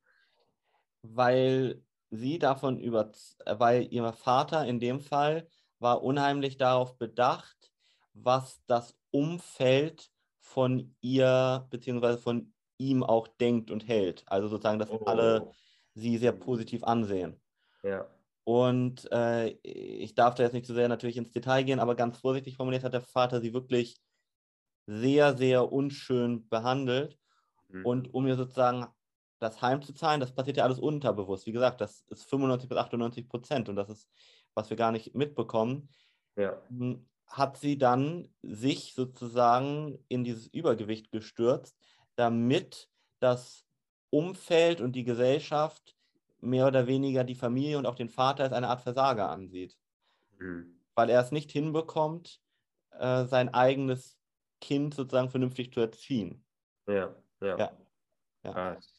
Weil sie davon über, weil ihr Vater in dem Fall war unheimlich darauf bedacht, was das Umfeld von ihr beziehungsweise von ihm auch denkt und hält. Also sozusagen, dass oh. alle sie sehr positiv ansehen. Ja. Und äh, ich darf da jetzt nicht so sehr natürlich ins Detail gehen, aber ganz vorsichtig formuliert hat der Vater sie wirklich sehr, sehr unschön behandelt. Mhm. Und um ihr sozusagen das heimzuzahlen, das passiert ja alles unterbewusst. Wie gesagt, das ist 95 bis 98 Prozent und das ist, was wir gar nicht mitbekommen. Ja. Hm, hat sie dann sich sozusagen in dieses Übergewicht gestürzt, damit das Umfeld und die Gesellschaft mehr oder weniger die Familie und auch den Vater als eine Art Versager ansieht. Mhm. Weil er es nicht hinbekommt, äh, sein eigenes Kind sozusagen vernünftig zu erziehen. Ja, ja. ja. ja. Krass.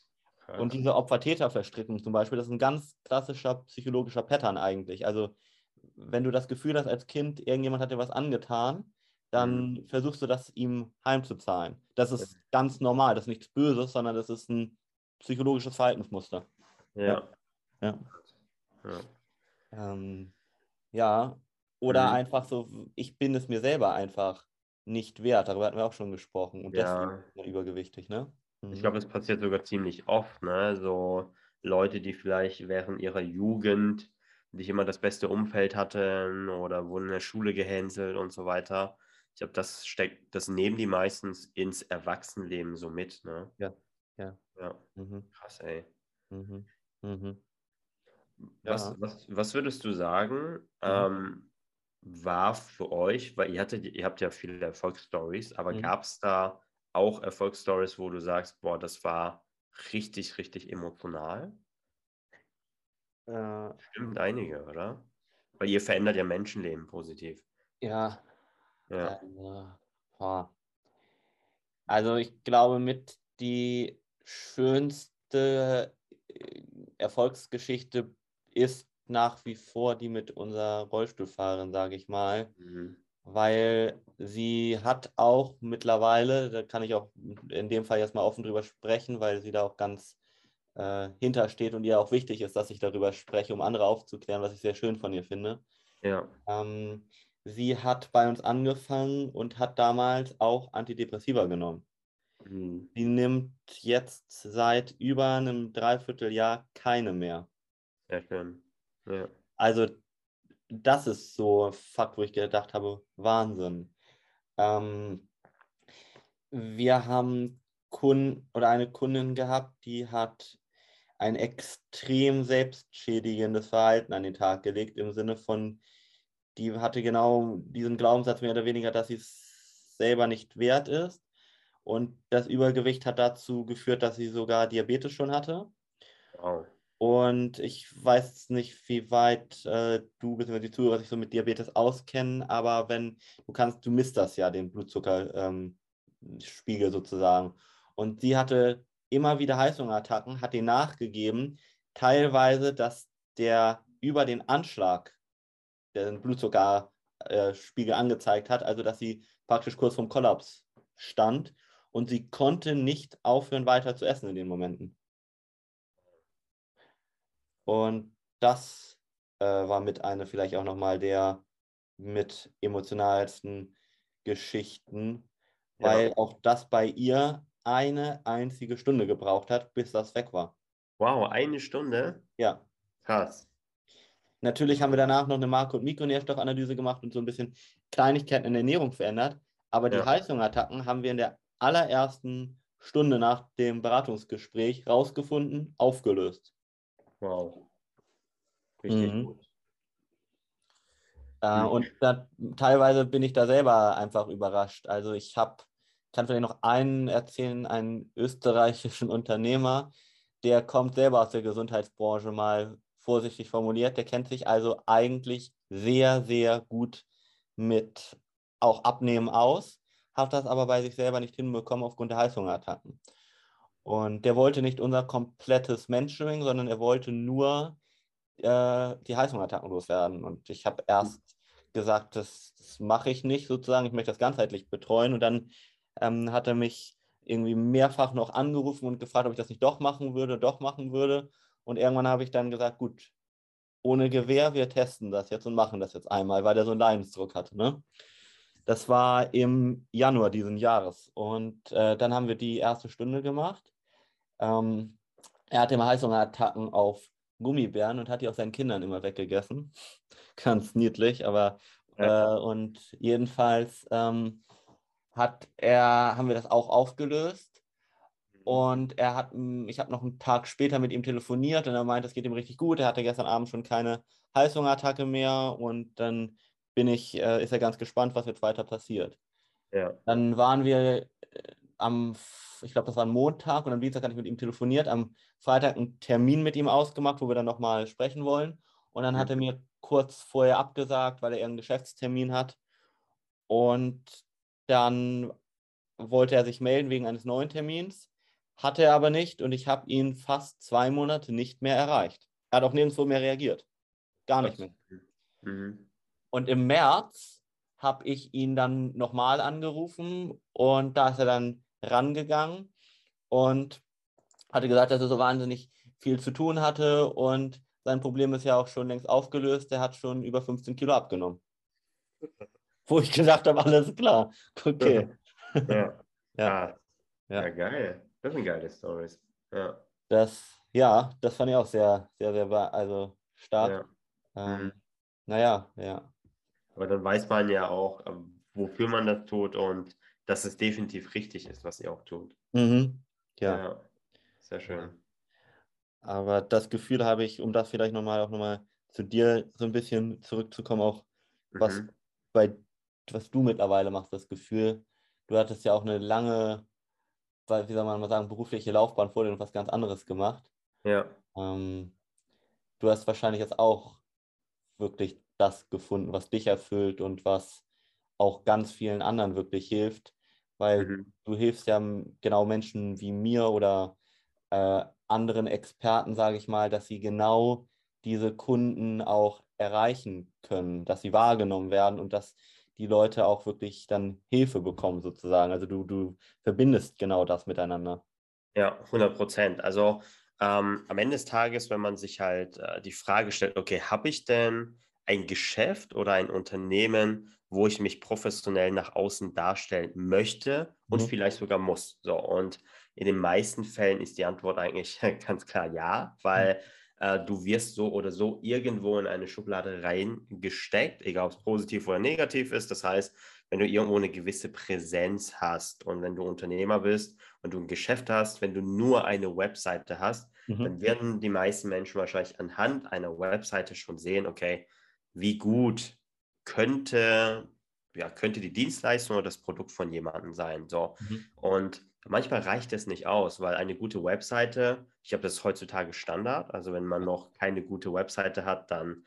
Krass. Und diese Opfer-Täter-Verstrickung zum Beispiel, das ist ein ganz klassischer psychologischer Pattern eigentlich. Also wenn du das Gefühl hast, als Kind, irgendjemand hat dir was angetan, dann mhm. versuchst du das ihm heimzuzahlen. Das ist ja. ganz normal, das ist nichts Böses, sondern das ist ein psychologisches Verhaltensmuster. Ja. Ja. Ja. Ähm, ja. Oder mhm. einfach so, ich bin es mir selber einfach nicht wert. Darüber hatten wir auch schon gesprochen. Und ja. deswegen ist man übergewichtig, ne? Mhm. Ich glaube, es passiert sogar ziemlich oft, ne? So Leute, die vielleicht während ihrer Jugend nicht immer das beste Umfeld hatten oder wurden in der Schule gehänselt und so weiter. Ich glaube, das steckt, das nehmen die meistens ins Erwachsenenleben so mit, ne? Ja, ja. Ja, mhm. krass, ey. Mhm. Mhm. Was, ja. was, was würdest du sagen, mhm. ähm, war für euch, weil ihr hattet, ihr habt ja viele Erfolgsstories, aber mhm. gab es da auch Erfolgsstories, wo du sagst, boah, das war richtig, richtig emotional? Äh, Stimmt einige, oder? Weil ihr verändert ja Menschenleben positiv. Ja. Ja. Also, also ich glaube, mit die schönste äh, Erfolgsgeschichte ist nach wie vor die mit unserer Rollstuhlfahrerin, sage ich mal. Mhm. Weil sie hat auch mittlerweile, da kann ich auch in dem Fall jetzt mal offen drüber sprechen, weil sie da auch ganz äh, hintersteht und ihr auch wichtig ist, dass ich darüber spreche, um andere aufzuklären, was ich sehr schön von ihr finde. Ja. Ähm, sie hat bei uns angefangen und hat damals auch Antidepressiva genommen. Mhm. Sie nimmt jetzt seit über einem Dreivierteljahr keine mehr. Sehr schön. Ja. Also das ist so Fakt, wo ich gedacht habe, Wahnsinn. Ähm, wir haben Kunden oder eine Kundin gehabt, die hat ein extrem selbstschädigendes Verhalten an den Tag gelegt, im Sinne von, die hatte genau diesen Glaubenssatz mehr oder weniger, dass sie es selber nicht wert ist. Und das Übergewicht hat dazu geführt, dass sie sogar Diabetes schon hatte. Wow. Und ich weiß nicht, wie weit äh, du bzw. die Zuhörer sich so mit Diabetes auskennen, aber wenn du kannst, du misst das ja, den Blutzuckerspiegel ähm, sozusagen. Und sie hatte immer wieder Heißhungerattacken, hat den nachgegeben, teilweise, dass der über den Anschlag den Blutzuckerspiegel angezeigt hat, also dass sie praktisch kurz vorm Kollaps stand und sie konnte nicht aufhören, weiter zu essen in den Momenten. Und das äh, war mit einer vielleicht auch nochmal der mit emotionalsten Geschichten, weil ja. auch das bei ihr eine einzige Stunde gebraucht hat, bis das weg war. Wow, eine Stunde? Ja. Krass. Natürlich haben wir danach noch eine Makro- und Mikronährstoffanalyse gemacht und so ein bisschen Kleinigkeiten in der Ernährung verändert. Aber die Ja. Heißhungerattacken haben wir in der allerersten Stunde nach dem Beratungsgespräch rausgefunden, aufgelöst. Wow. Richtig Mhm. gut. Äh, Mhm. und da, teilweise bin ich da selber einfach überrascht. Also ich habe, kann vielleicht noch einen erzählen, einen österreichischen <laughs> Unternehmer, der kommt selber aus der Gesundheitsbranche, mal vorsichtig formuliert. Der kennt sich also eigentlich sehr, sehr gut mit auch Abnehmen aus, hat das aber bei sich selber nicht hinbekommen aufgrund der Heißhungerattacken. Und der wollte nicht unser komplettes Mentoring, sondern er wollte nur äh, die Heißhungerattacken loswerden. Und ich habe erst gesagt, das, das mache ich nicht sozusagen, ich möchte das ganzheitlich betreuen. Und dann ähm, hat er mich irgendwie mehrfach noch angerufen und gefragt, ob ich das nicht doch machen würde, doch machen würde. Und irgendwann habe ich dann gesagt, gut, ohne Gewehr, wir testen das jetzt und machen das jetzt einmal, weil der so einen Leidensdruck hatte. Ne? Das war im Januar diesen Jahres. Und äh, dann haben wir die erste Stunde gemacht. Ähm, er hatte immer Heißhungerattacken auf Gummibären und hat die auch seinen Kindern immer weggegessen. <laughs> Ganz niedlich, aber äh, und jedenfalls ähm, hat er, haben wir das auch aufgelöst. Und er hat, m, ich habe noch einen Tag später mit ihm telefoniert und er meinte, es geht ihm richtig gut. Er hatte gestern Abend schon keine Heißhungerattacke mehr und dann bin ich, äh, ist er ganz gespannt, was jetzt weiter passiert. Ja. Dann waren wir äh, am, ich glaube, das war ein Montag und am Dienstag hatte ich mit ihm telefoniert, am Freitag einen Termin mit ihm ausgemacht, wo wir dann nochmal sprechen wollen. Und dann hat er mir kurz vorher abgesagt, weil er irgendeinen Geschäftstermin hat. Und dann wollte er sich melden wegen eines neuen Termins, hatte er aber nicht und ich habe ihn fast zwei Monate nicht mehr erreicht. Er hat auch nirgendwo mehr reagiert. Gar nicht mehr. Mhm. Und im März habe ich ihn dann nochmal angerufen und da ist er dann rangegangen und hatte gesagt, dass er so wahnsinnig viel zu tun hatte und sein Problem ist ja auch schon längst aufgelöst. Er hat schon über 15 Kilo abgenommen. Wo ich gedacht habe, alles klar. Okay. Ja. Ja, Ja. Ja. ja, geil. Das sind geile Stories. Ja. das, ja, das fand ich auch sehr, sehr, sehr, also stark. ja. Ähm, Mhm. Naja, ja. Aber dann weiß man ja auch, ähm, wofür man das tut und dass es definitiv richtig ist, was ihr auch tut. Mhm. Ja. Sehr schön. Aber das Gefühl habe ich, um das vielleicht nochmal auch nochmal zu dir so ein bisschen zurückzukommen, auch was Mhm. bei was du mittlerweile machst, das Gefühl, du hattest ja auch eine lange, wie soll man mal sagen, berufliche Laufbahn vor dir und was ganz anderes gemacht. Ja. Ähm, du hast wahrscheinlich jetzt auch wirklich das gefunden, was dich erfüllt und was auch ganz vielen anderen wirklich hilft, weil mhm. du hilfst ja genau Menschen wie mir oder äh, anderen Experten, sage ich mal, dass sie genau diese Kunden auch erreichen können, dass sie wahrgenommen werden und dass die Leute auch wirklich dann Hilfe bekommen sozusagen. Also du, du verbindest genau das miteinander. Ja, 100 Prozent. Also ähm, am Ende des Tages, wenn man sich halt äh, die Frage stellt, okay, habe ich denn ein Geschäft oder ein Unternehmen, wo ich mich professionell nach außen darstellen möchte und mhm. vielleicht sogar muss? So, und in den meisten Fällen ist die Antwort eigentlich <laughs> ganz klar ja, weil mhm äh, du wirst so oder so irgendwo in eine Schublade reingesteckt, egal ob es positiv oder negativ ist. Das heißt, wenn du irgendwo eine gewisse Präsenz hast und wenn du Unternehmer bist und du ein Geschäft hast, wenn du nur eine Webseite hast, mhm. dann werden die meisten Menschen wahrscheinlich anhand einer Webseite schon sehen, okay, wie gut könnte, ja, könnte die Dienstleistung oder das Produkt von jemandem sein. So. Mhm. Und manchmal reicht es nicht aus, weil eine gute Webseite, ich glaube, das heutzutage Standard. Also wenn man noch keine gute Webseite hat, dann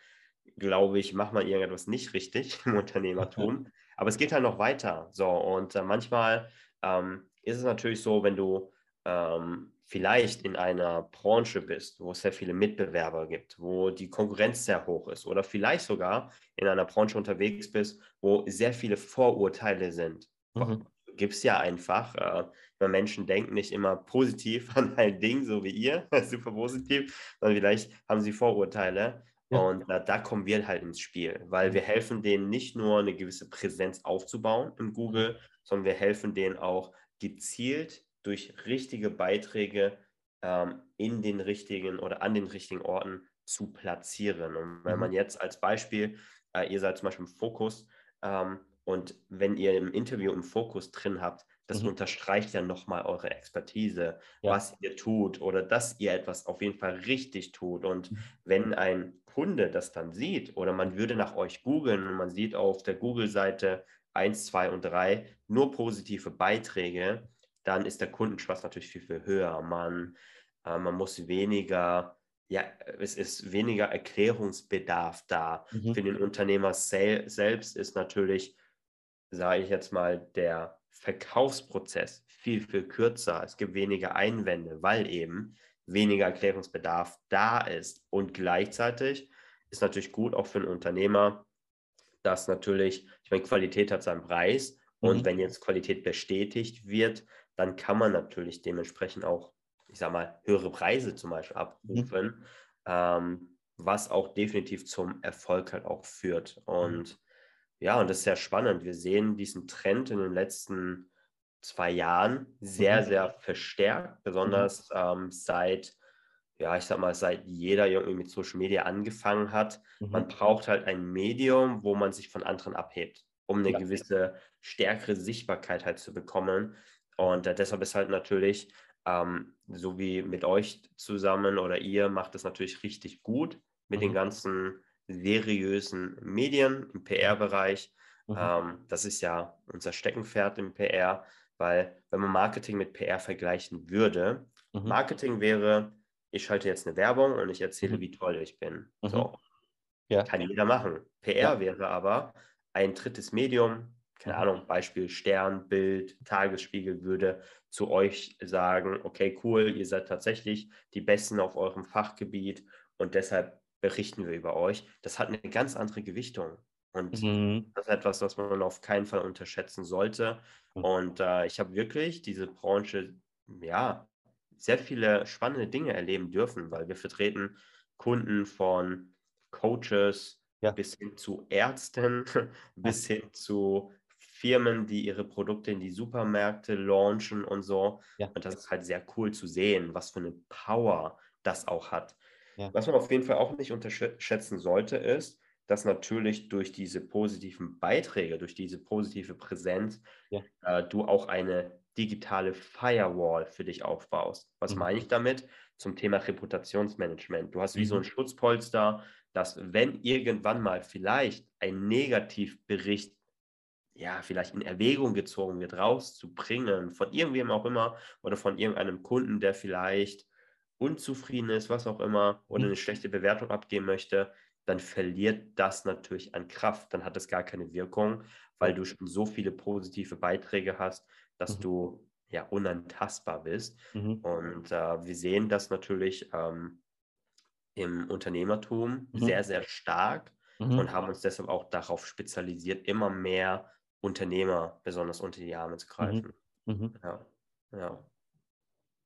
glaube ich, macht man irgendetwas nicht richtig <laughs> im Unternehmertum. <laughs> Aber es geht halt noch weiter. So, und äh, manchmal ähm, ist es natürlich so, wenn du ähm, vielleicht in einer Branche bist, wo es sehr viele Mitbewerber gibt, wo die Konkurrenz sehr hoch ist oder vielleicht sogar in einer Branche unterwegs bist, wo sehr viele Vorurteile sind. Mhm gibt es ja einfach. Äh, Menschen denken nicht immer positiv <laughs> an ein Ding, so wie ihr, <laughs> super positiv, sondern vielleicht haben sie Vorurteile. Ja. Und äh, da kommen wir halt ins Spiel, weil mhm. wir helfen denen nicht nur eine gewisse Präsenz aufzubauen im Google, mhm. sondern wir helfen denen auch gezielt durch richtige Beiträge ähm, in den richtigen oder an den richtigen Orten zu platzieren. Und wenn mhm. man jetzt als Beispiel, äh, ihr seid zum Beispiel im Fokus, ähm, und wenn ihr im Interview im Fokus drin habt, das mhm. unterstreicht ja nochmal eure Expertise, ja. was ihr tut oder dass ihr etwas auf jeden Fall richtig tut. Und mhm. wenn ein Kunde das dann sieht oder man würde nach euch googeln und man sieht auf der Google-Seite 1, 2 und 3 nur positive Beiträge, dann ist der Kundenspaß natürlich viel, viel höher. Man, äh, man muss weniger ja, es ist weniger Erklärungsbedarf da. Mhm. Für den Unternehmer sel selbst ist natürlich sage ich jetzt mal, der Verkaufsprozess viel, viel kürzer. Es gibt weniger Einwände, weil eben weniger Erklärungsbedarf da ist. Und gleichzeitig ist natürlich gut auch für einen Unternehmer, dass natürlich, ich meine, Qualität hat seinen Preis. Und mhm. wenn jetzt Qualität bestätigt wird, dann kann man natürlich dementsprechend auch, ich sage mal, höhere Preise zum Beispiel abrufen, mhm. ähm, was auch definitiv zum Erfolg halt auch führt. Und mhm. Ja, und das ist sehr spannend. Wir sehen diesen Trend in den letzten zwei Jahren sehr, mhm. sehr verstärkt, besonders mhm. ähm, seit, ja, ich sag mal, seit jeder irgendwie mit Social Media angefangen hat. Mhm. Man braucht halt ein Medium, wo man sich von anderen abhebt, um eine ja. gewisse stärkere Sichtbarkeit halt zu bekommen. Und äh, deshalb ist halt natürlich, ähm, so wie mit euch zusammen oder ihr, macht es natürlich richtig gut mit den mhm. ganzen seriösen Medien im PR-Bereich. Mhm. Ähm, das ist ja unser Steckenpferd im PR, weil wenn man Marketing mit PR vergleichen würde, mhm. Marketing wäre, ich schalte jetzt eine Werbung und ich erzähle, mhm. wie toll ich bin. Mhm. So. Ja. Kann jeder machen. PR ja. wäre aber ein drittes Medium, keine mhm. Ahnung, Beispiel Stern, Bild, Tagesspiegel würde zu euch sagen, okay, cool, ihr seid tatsächlich die Besten auf eurem Fachgebiet und deshalb berichten wir über euch. Das hat eine ganz andere Gewichtung. Und mhm. das ist etwas, was man auf keinen Fall unterschätzen sollte. Mhm. Und äh, ich habe wirklich diese Branche, ja, sehr viele spannende Dinge erleben dürfen, weil wir vertreten Kunden von Coaches ja. bis hin zu Ärzten, <laughs> bis hin zu Firmen, die ihre Produkte in die Supermärkte launchen und so. Ja. Und das ist halt sehr cool zu sehen, was für eine Power das auch hat. Ja. Was man auf jeden Fall auch nicht unterschätzen sollte, ist, dass natürlich durch diese positiven Beiträge, durch diese positive Präsenz, ja. äh, du auch eine digitale Firewall für dich aufbaust. Was mhm. meine ich damit? Zum Thema Reputationsmanagement. Du hast wie mhm. so ein Schutzpolster, dass wenn irgendwann mal vielleicht ein Negativbericht ja, vielleicht in Erwägung gezogen wird, rauszubringen, von irgendwem auch immer oder von irgendeinem Kunden, der vielleicht unzufrieden ist, was auch immer, oder mhm. eine schlechte Bewertung abgeben möchte, dann verliert das natürlich an Kraft. Dann hat es gar keine Wirkung, weil du schon so viele positive Beiträge hast, dass mhm. du ja unantastbar bist. Mhm. Und äh, wir sehen das natürlich ähm, im Unternehmertum mhm. sehr, sehr stark mhm. und haben uns deshalb auch darauf spezialisiert, immer mehr Unternehmer besonders unter die Arme zu mhm. greifen. Mhm. Ja, ja.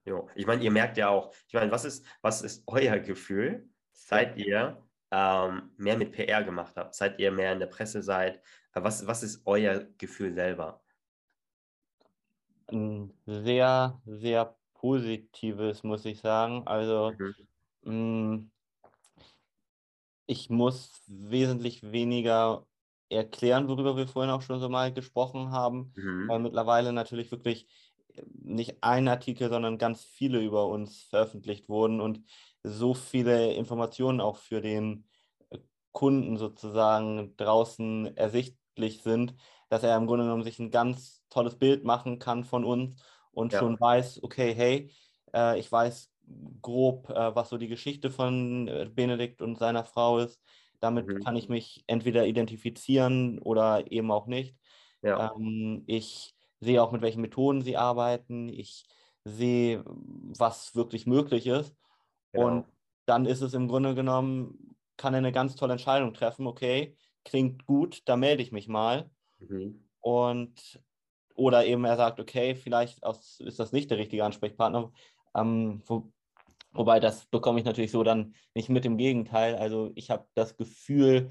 Jo. Ich meine, ihr merkt ja auch, ich meine, was ist, was ist euer Gefühl, seit ihr ähm, mehr mit PR gemacht habt, seit ihr mehr in der Presse seid? Äh, was, was ist euer Gefühl selber? Ein sehr, sehr positives, muss ich sagen. Also, mhm. mh, mm, ich muss wesentlich weniger erklären, worüber wir vorhin auch schon so mal gesprochen haben, mhm. weil mittlerweile natürlich wirklich äh, nicht ein Artikel, sondern ganz viele über uns veröffentlicht wurden und so viele Informationen auch für den äh, Kunden sozusagen draußen ersichtlich sind, dass er im Grunde genommen sich ein ganz tolles Bild machen kann von uns und ja. schon weiß, okay, hey, äh, ich weiß grob, äh, was so die Geschichte von Benedikt und seiner Frau ist. Damit mhm. kann ich mich entweder identifizieren oder eben auch nicht. Ja. Ähm, ich sehe auch, mit welchen Methoden sie arbeiten. Ich sehe, was wirklich möglich ist. Genau. Und dann ist es im Grunde genommen, kann er eine ganz tolle Entscheidung treffen. Okay, klingt gut, da melde ich mich mal. Mhm. Und oder eben er sagt, okay, vielleicht ist das nicht der richtige Ansprechpartner. Ähm, wo, Wobei das bekomme ich natürlich so dann nicht mit. Im Gegenteil, also ich habe das Gefühl,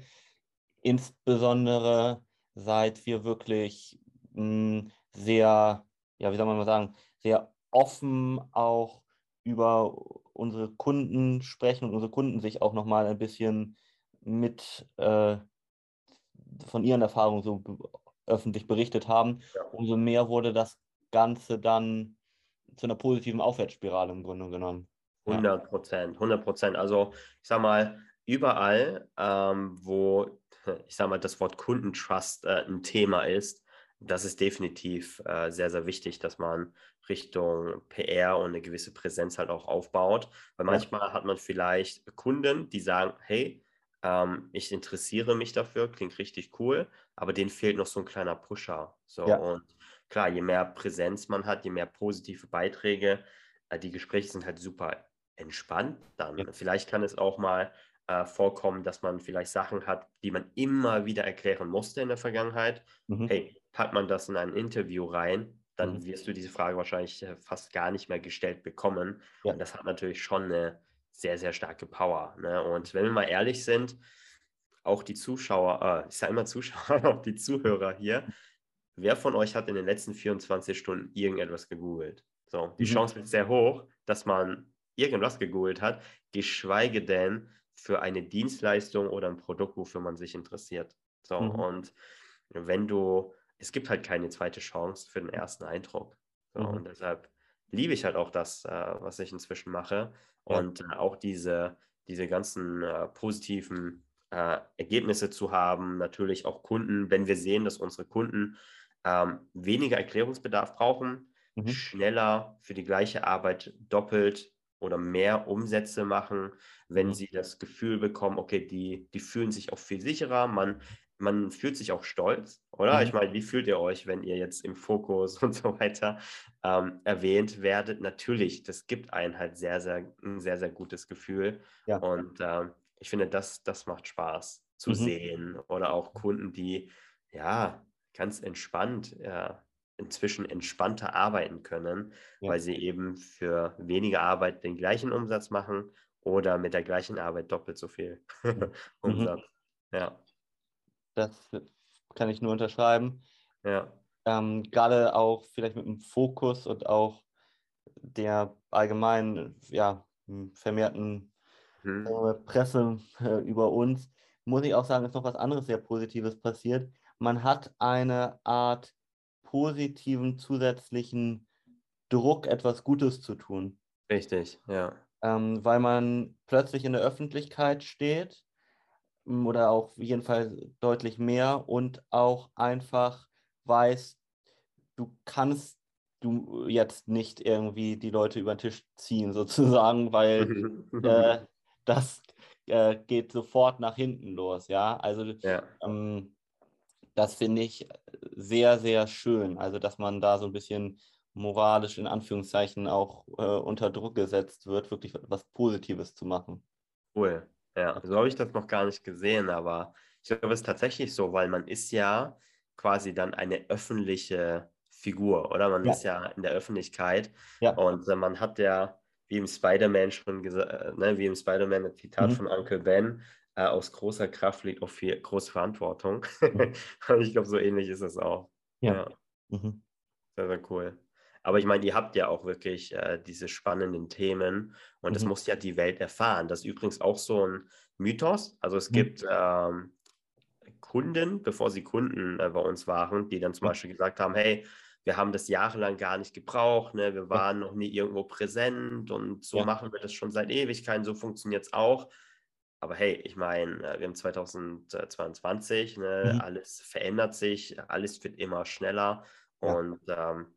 insbesondere seit wir wirklich mh, hm, sehr, ja, wie soll man mal sagen, sehr offen auch über unsere Kunden sprechen und unsere Kunden sich auch nochmal ein bisschen mit äh, von ihren Erfahrungen so öffentlich berichtet haben, ja. umso mehr wurde das Ganze dann zu einer positiven Aufwärtsspirale im Grunde genommen. 100 Prozent, 100 Prozent. Also ich sag mal, überall, ähm, wo ich sag mal, das Wort Kundentrust äh, ein Thema ist, das ist definitiv äh, sehr, sehr wichtig, dass man Richtung PR und eine gewisse Präsenz halt auch aufbaut. Weil manchmal hat man vielleicht Kunden, die sagen, hey, ähm, ich interessiere mich dafür, klingt richtig cool, aber denen fehlt noch so ein kleiner Pusher. So ja. und klar, je mehr Präsenz man hat, je mehr positive Beiträge, äh, die Gespräche sind halt super entspannt dann. Ja. Vielleicht kann es auch mal äh, vorkommen, dass man vielleicht Sachen hat, die man immer wieder erklären musste in der Vergangenheit. Mhm. Hey, packt man das in ein Interview rein, dann mhm. wirst du diese Frage wahrscheinlich äh, fast gar nicht mehr gestellt bekommen. Ja. Und das hat natürlich schon eine sehr, sehr starke Power. Ne? Und wenn wir mal ehrlich sind, auch die Zuschauer, äh, ich sage immer Zuschauer, <laughs> auch die Zuhörer hier, wer von euch hat in den letzten 24 Stunden irgendetwas gegoogelt? So, die mhm. Chance ist sehr hoch, dass man irgendwas gegoogelt hat, geschweige denn für eine Dienstleistung oder ein Produkt, wofür man sich interessiert. So, mhm. und wenn du, es gibt halt keine zweite Chance für den ersten Eindruck. So, mhm. Und deshalb liebe ich halt auch das, äh, was ich inzwischen mache. Ja. Und äh, auch diese, diese ganzen äh, positiven äh, Ergebnisse zu haben, natürlich auch Kunden, wenn wir sehen, dass unsere Kunden ähm, weniger Erklärungsbedarf brauchen, mhm. schneller für die gleiche Arbeit doppelt oder mehr Umsätze machen, wenn mhm. sie das Gefühl bekommen, okay, die, die fühlen sich auch viel sicherer, man, man fühlt sich auch stolz, oder? Mhm. Ich meine, wie fühlt ihr euch, wenn ihr jetzt im Fokus <laughs> und so weiter ähm, erwähnt werdet? Natürlich, das gibt einen halt sehr, sehr, ein sehr, sehr gutes Gefühl. Ja. Und äh, ich finde, das, das macht Spaß zu mhm. sehen. Oder auch Kunden, die ja ganz entspannt ja, inzwischen entspannter arbeiten können, ja. weil sie eben für weniger Arbeit den gleichen Umsatz machen oder mit der gleichen Arbeit doppelt so viel mhm. <laughs> Umsatz. Ja. Das kann ich nur unterschreiben. Ja. Ähm, gerade auch vielleicht mit dem Fokus und auch der allgemeinen, ja, vermehrten mhm. äh, Presse äh, über uns, muss ich auch sagen, ist noch was anderes sehr Positives passiert. Man hat eine Art positiven zusätzlichen Druck, etwas Gutes zu tun. Richtig, ja. Ähm, weil man plötzlich in der Öffentlichkeit steht oder auch jedenfalls deutlich mehr und auch einfach weiß, du kannst du jetzt nicht irgendwie die Leute über den Tisch ziehen <laughs> sozusagen, weil <laughs> äh, das äh, geht sofort nach hinten los, ja. Also ja. Ähm, das finde ich sehr, sehr schön. Also, dass man da so ein bisschen moralisch in Anführungszeichen auch äh, unter Druck gesetzt wird, wirklich was Positives zu machen. Cool. Ja, so habe ich das noch gar nicht gesehen, aber ich glaube, es ist tatsächlich so, weil man ist ja quasi dann eine öffentliche Figur, oder? Man ja. ist ja in der Öffentlichkeit ja. und äh, man hat ja, wie im Spider-Man schon gesagt, äh, ne, wie im Spider-Man ein Zitat mhm. von Uncle Ben, äh, aus großer Kraft liegt auch viel große Verantwortung. <laughs> Und ich glaube, so ähnlich ist es auch. Ja. ja. Mhm. Sehr, sehr cool. Aber ich meine, ihr habt ja auch wirklich äh, diese spannenden Themen und mhm. das muss ja die Welt erfahren. Das ist übrigens auch so ein Mythos. Also es mhm. gibt ähm, Kunden, bevor sie Kunden äh, bei uns waren, die dann zum. Beispiel gesagt haben, hey, wir haben das jahrelang gar nicht gebraucht, ne? wir waren noch nie irgendwo präsent und so ja. machen wir das schon seit Ewigkeiten, so funktioniert es auch. Aber hey, ich meine, äh, wir haben 2022, ne? Mhm. alles verändert sich, alles wird immer schneller ja. und ähm,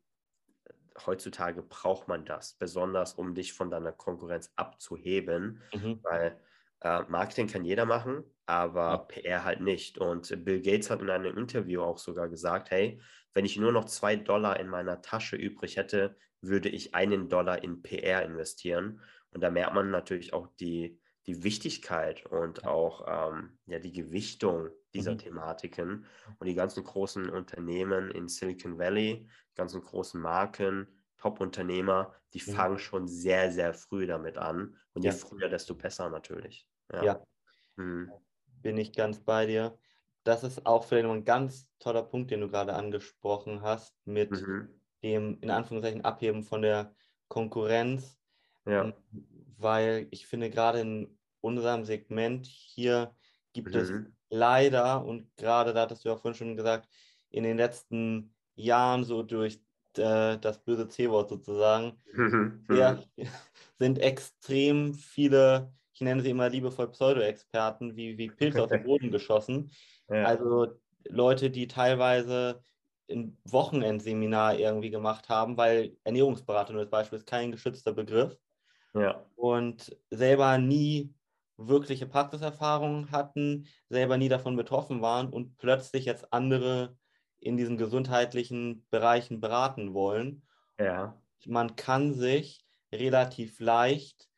heutzutage braucht man das, besonders um dich von deiner Konkurrenz abzuheben, mhm. weil äh, Marketing kann jeder machen, aber ja. PR halt nicht. Und Bill Gates hat in einem Interview auch sogar gesagt, hey, wenn ich nur noch zwei Dollar in meiner Tasche übrig hätte, würde ich einen Dollar in PR investieren. Und da merkt man natürlich auch die, die Wichtigkeit und auch ähm, ja, die Gewichtung dieser mhm. Thematiken. Und die ganzen großen Unternehmen in Silicon Valley, die ganzen großen Marken, Top-Unternehmer, die mhm. fangen schon sehr, sehr früh damit an. Und je ja. früher, desto besser natürlich. Ja. ja. Mhm. Bin ich ganz bei dir. Das ist auch vielleicht noch ein ganz toller Punkt, den du gerade angesprochen hast, mit mhm. dem in Anführungszeichen Abheben von der Konkurrenz. Ja. Weil ich finde, gerade in unserem Segment hier gibt es mhm. leider, und gerade da hattest du ja vorhin schon gesagt, in den letzten Jahren so durch äh, das böse C-Wort sozusagen, <laughs> mhm. <laughs> sind extrem viele, ich nenne sie immer liebevoll Pseudo-Experten, wie, wie Pilze aus dem Boden geschossen. <laughs> Ja. Also Leute, die teilweise ein Wochenendseminar irgendwie gemacht haben, weil Ernährungsberatung als Beispiel ist kein geschützter Begriff. Ja. Und selber nie wirkliche Praxiserfahrungen hatten, selber nie davon betroffen waren und plötzlich jetzt andere in diesen gesundheitlichen Bereichen beraten wollen. Ja. Man kann sich relativ leicht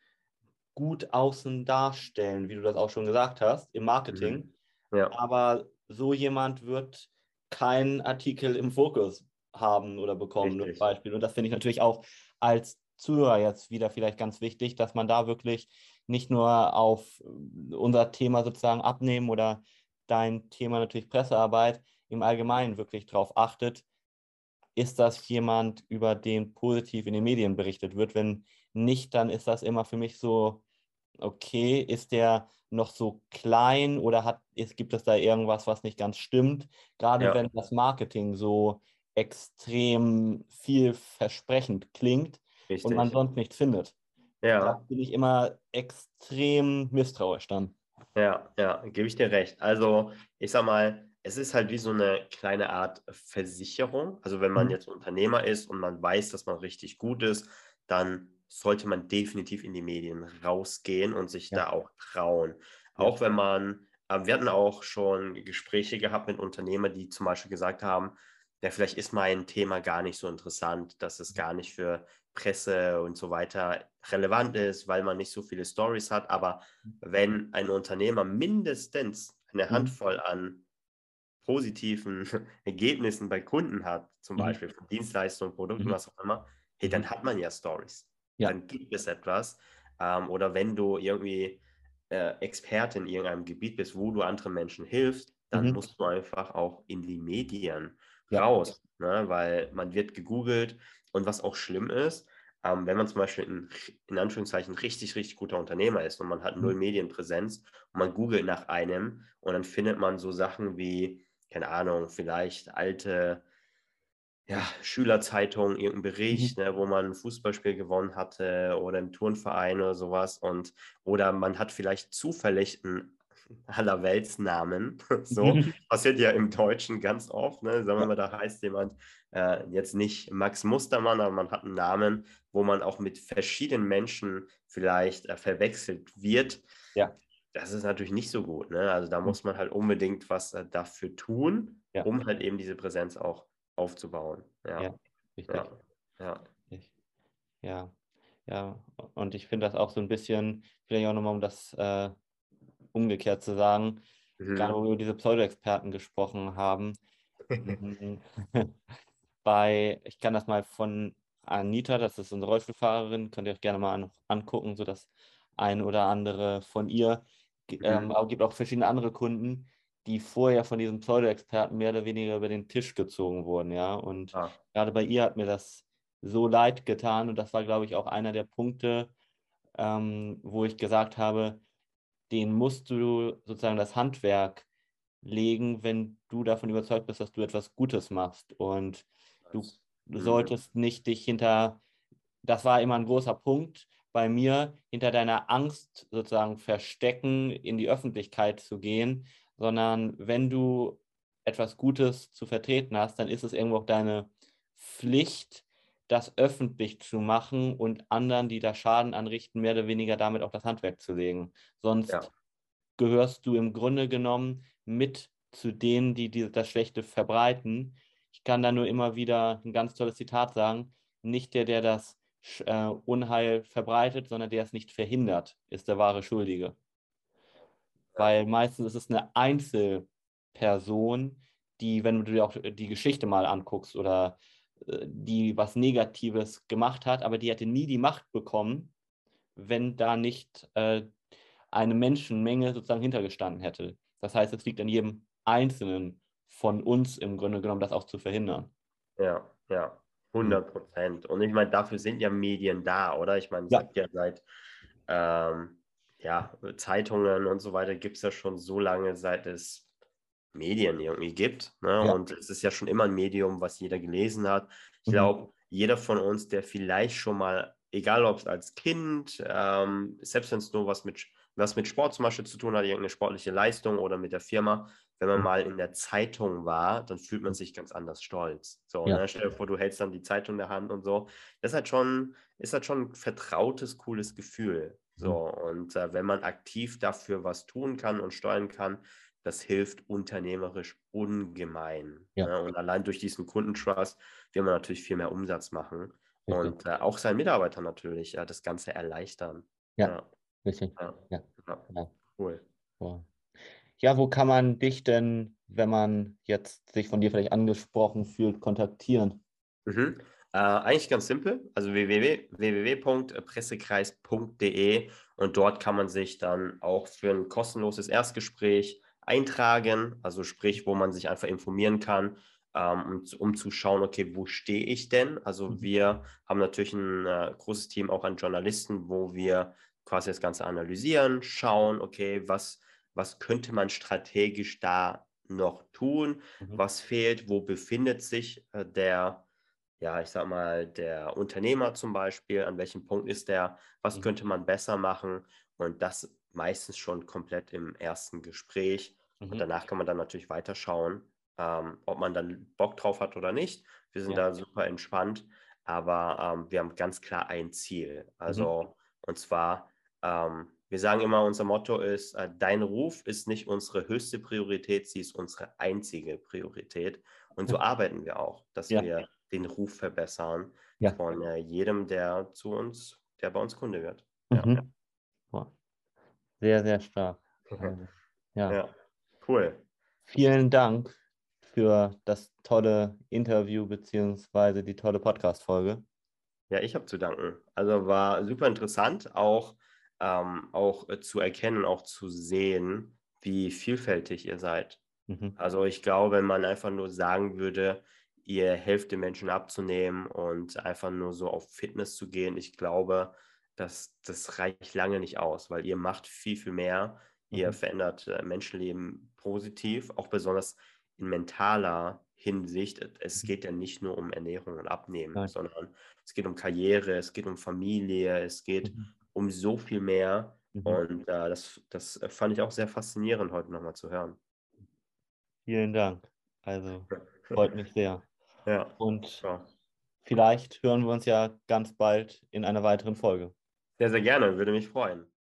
gut außen darstellen, wie du das auch schon gesagt hast, im Marketing. Mhm. Ja. Aber so jemand wird keinen Artikel im Fokus haben oder bekommen, zum Beispiel. Und das finde ich natürlich auch als Zuhörer jetzt wieder vielleicht ganz wichtig, dass man da wirklich nicht nur auf unser Thema sozusagen abnehmen oder dein Thema natürlich Pressearbeit im Allgemeinen wirklich darauf achtet, ist das jemand, über den positiv in den Medien berichtet wird. Wenn nicht, dann ist das immer für mich so, okay, ist der noch so klein oder hat, ist, gibt es da irgendwas, was nicht ganz stimmt? Gerade ja. wenn das Marketing so extrem vielversprechend klingt Richtig. und man sonst nichts findet. Ja. Da bin ich immer extrem misstrauisch dann. Ja, ja, gebe ich dir recht. Also, ich sag mal, es ist halt wie so eine kleine Art Versicherung. Also, wenn man mhm. jetzt Unternehmer ist und man weiß, dass man richtig gut ist, dann sollte man definitiv in die Medien rausgehen und sich ja. da auch trauen. Auch wenn man, äh, wir hatten auch schon Gespräche gehabt mit Unternehmern, die zum Beispiel gesagt haben, ja, vielleicht ist mein Thema gar nicht so interessant, dass es gar nicht für Presse und so weiter relevant ist, weil man nicht so viele Stories hat. Aber mhm. wenn ein Unternehmer mindestens eine mhm. Handvoll an positiven <laughs> Ergebnissen bei Kunden hat, zum mhm. Beispiel von Dienstleistungen, Produkten, was auch immer, hey, dann hat man ja Stories. Ja. Dann gibt es etwas. Ähm, oder wenn du irgendwie äh, Experte in irgendeinem Gebiet bist, wo du anderen Menschen hilfst, dann mhm. musst du einfach auch in die Medien ja. raus, ne? weil man wird gegoogelt und was auch schlimm ist, ähm, wenn man zum Beispiel in, in Anführungszeichen richtig, richtig guter Unternehmer ist und man hat null mhm. Medienpräsenz und man googelt nach einem und dann findet man so Sachen wie, keine Ahnung, vielleicht alte ja, Schülerzeitung, irgendein Bericht, mhm. ne, wo man ein Fußballspiel gewonnen hatte oder im Turnverein oder sowas und oder man hat vielleicht zufällig einen Allerweltsnamen. <laughs> so mhm. <laughs> passiert ja im Deutschen ganz oft. Ne? Sagen wir mal, da heißt jemand äh, jetzt nicht Max Mustermann, aber man hat einen Namen, wo man auch mit verschiedenen Menschen vielleicht äh, verwechselt wird. Ja. das ist natürlich nicht so gut. Ne? Also da hm. muss man halt unbedingt was äh, dafür tun, ja. um halt eben diese Präsenz auch aufzubauen. Ja, ja richtig. Ja. Ja. ja. ja. Und ich finde das auch so ein bisschen, vielleicht auch nochmal, um das äh, umgekehrt zu sagen, mhm. gerade wo wir über diese Pseudo-Experten gesprochen haben. Mhm. <laughs> <laughs> bei, ich kann das mal von Anita, das ist unsere Rollstuhlfahrerin, könnt ihr euch gerne mal an, angucken, so das ein oder andere von ihr. Ähm, mhm. aber es gibt auch verschiedene andere Kunden, die vorher von diesem Pseudo-Experten mehr oder weniger über den Tisch gezogen wurden, ja. Und ah. gerade bei ihr hat mir das so leid getan und das war, glaube ich, auch einer der Punkte, ähm, wo ich gesagt habe, den musst du sozusagen das Handwerk legen, wenn du davon überzeugt bist, dass du etwas Gutes machst. Und du mhm. solltest nicht dich hinter, das war immer ein großer Punkt bei mir, hinter deiner Angst sozusagen verstecken, in die Öffentlichkeit zu gehen, sondern wenn du etwas Gutes zu vertreten hast, dann ist es irgendwo auch deine Pflicht, das öffentlich zu machen und anderen, die da Schaden anrichten, mehr oder weniger damit auch das Handwerk zu legen. Sonst ja. gehörst du im Grunde genommen mit zu denen, die, die das Schlechte verbreiten. Ich kann da nur immer wieder ein ganz tolles Zitat sagen. Nicht der, der das äh, Unheil verbreitet, sondern der es nicht verhindert, ist der wahre Schuldige. Weil meistens ist es eine Einzelperson, die, wenn du dir auch die Geschichte mal anguckst oder die was Negatives gemacht hat, aber die hätte nie die Macht bekommen, wenn da nicht äh, eine Menschenmenge sozusagen hintergestanden hätte. Das heißt, es liegt an jedem Einzelnen von uns im Grunde genommen, das auch zu verhindern. Ja, ja, 100 Prozent. Und ich meine, dafür sind ja Medien da, oder? Ich meine, es ja. gibt ja seit ähm, ja, Zeitungen und so weiter gibt es ja schon so lange, seit es Medien irgendwie gibt. Ne? Ja. Und es ist ja schon immer ein Medium, was jeder gelesen hat. Ich mhm. glaube, jeder von uns, der vielleicht schon mal, egal ob es als Kind, ähm, selbst wenn es nur was mit, was mit Sport zum Beispiel zu tun hat, irgendeine sportliche Leistung oder mit der Firma, wenn man mhm. mal in der Zeitung war, dann fühlt man sich ganz anders stolz. So, ja. ne? stell dir vor, du hältst dann die Zeitung in der Hand und so. Das ist halt schon, ist halt schon ein vertrautes, cooles Gefühl. So, mhm. und äh, wenn man aktiv dafür was tun kann und steuern kann, das hilft unternehmerisch ungemein. Ja. Ne? Und allein durch diesen Kundentrust will man natürlich viel mehr Umsatz machen richtig. und äh, auch seinen Mitarbeitern natürlich äh, das Ganze erleichtern. Ja, ja. richtig. Ja. Ja. ja. Cool. Wow. Ja, wo kann man dich denn, wenn man jetzt sich von dir vielleicht angesprochen fühlt, kontaktieren? Mhm. Äh, eigentlich ganz simpel, also www.pressekreis.de und dort kann man sich dann auch für ein kostenloses Erstgespräch eintragen, also sprich, wo man sich einfach informieren kann, ähm, um, um, zu schauen, okay, wo stehe ich denn? Also mhm. wir haben natürlich ein äh, großes Team auch an Journalisten, wo wir quasi das Ganze analysieren, schauen, okay, was, was könnte man strategisch da noch tun, mhm. was fehlt, wo befindet sich äh, der, ja, ich sag mal, der Unternehmer zum Beispiel, an welchem Punkt ist der, was mhm. könnte man besser machen und das meistens schon komplett im ersten Gespräch. Mhm. Und danach kann man dann natürlich weiterschauen, ähm, ob man dann Bock drauf hat oder nicht. Wir sind ja. da super entspannt, aber ähm, wir haben ganz klar ein Ziel. Also, mhm. und zwar, ähm, wir sagen immer, unser Motto ist, äh, dein Ruf ist nicht unsere höchste Priorität, sie ist unsere einzige Priorität. Und so arbeiten wir auch, dass ja. wir den Ruf verbessern ja. von äh, jedem, der zu uns, der bei uns Kunde wird. Mhm. Sehr, sehr stark. Also, ja. ja, cool. Vielen Dank für das tolle Interview beziehungsweise die tolle Podcast-Folge. Ja, ich habe zu danken. Also war super interessant, auch, ähm, auch äh, zu erkennen, auch zu sehen, wie vielfältig ihr seid. Mhm. Also ich glaube, wenn man einfach nur sagen würde, ihr helft den Menschen abzunehmen und einfach nur so auf Fitness zu gehen, ich glaube, das, das reicht lange nicht aus, weil ihr macht viel, viel mehr. Mhm. Ihr verändert äh, Menschenleben positiv, auch besonders in mentaler Hinsicht. Es mhm. geht ja nicht nur um Ernährung und Abnehmen, Nein. sondern es geht um Karriere, es geht um Familie, es geht mhm. um so viel mehr. Mhm. Und äh, das, das fand ich auch sehr faszinierend, heute nochmal zu hören. Vielen Dank. Also <laughs> freut mich sehr. Ja. Und ja. vielleicht hören wir uns ja ganz bald in einer weiteren Folge. Sehr, sehr gerne, würde mich freuen.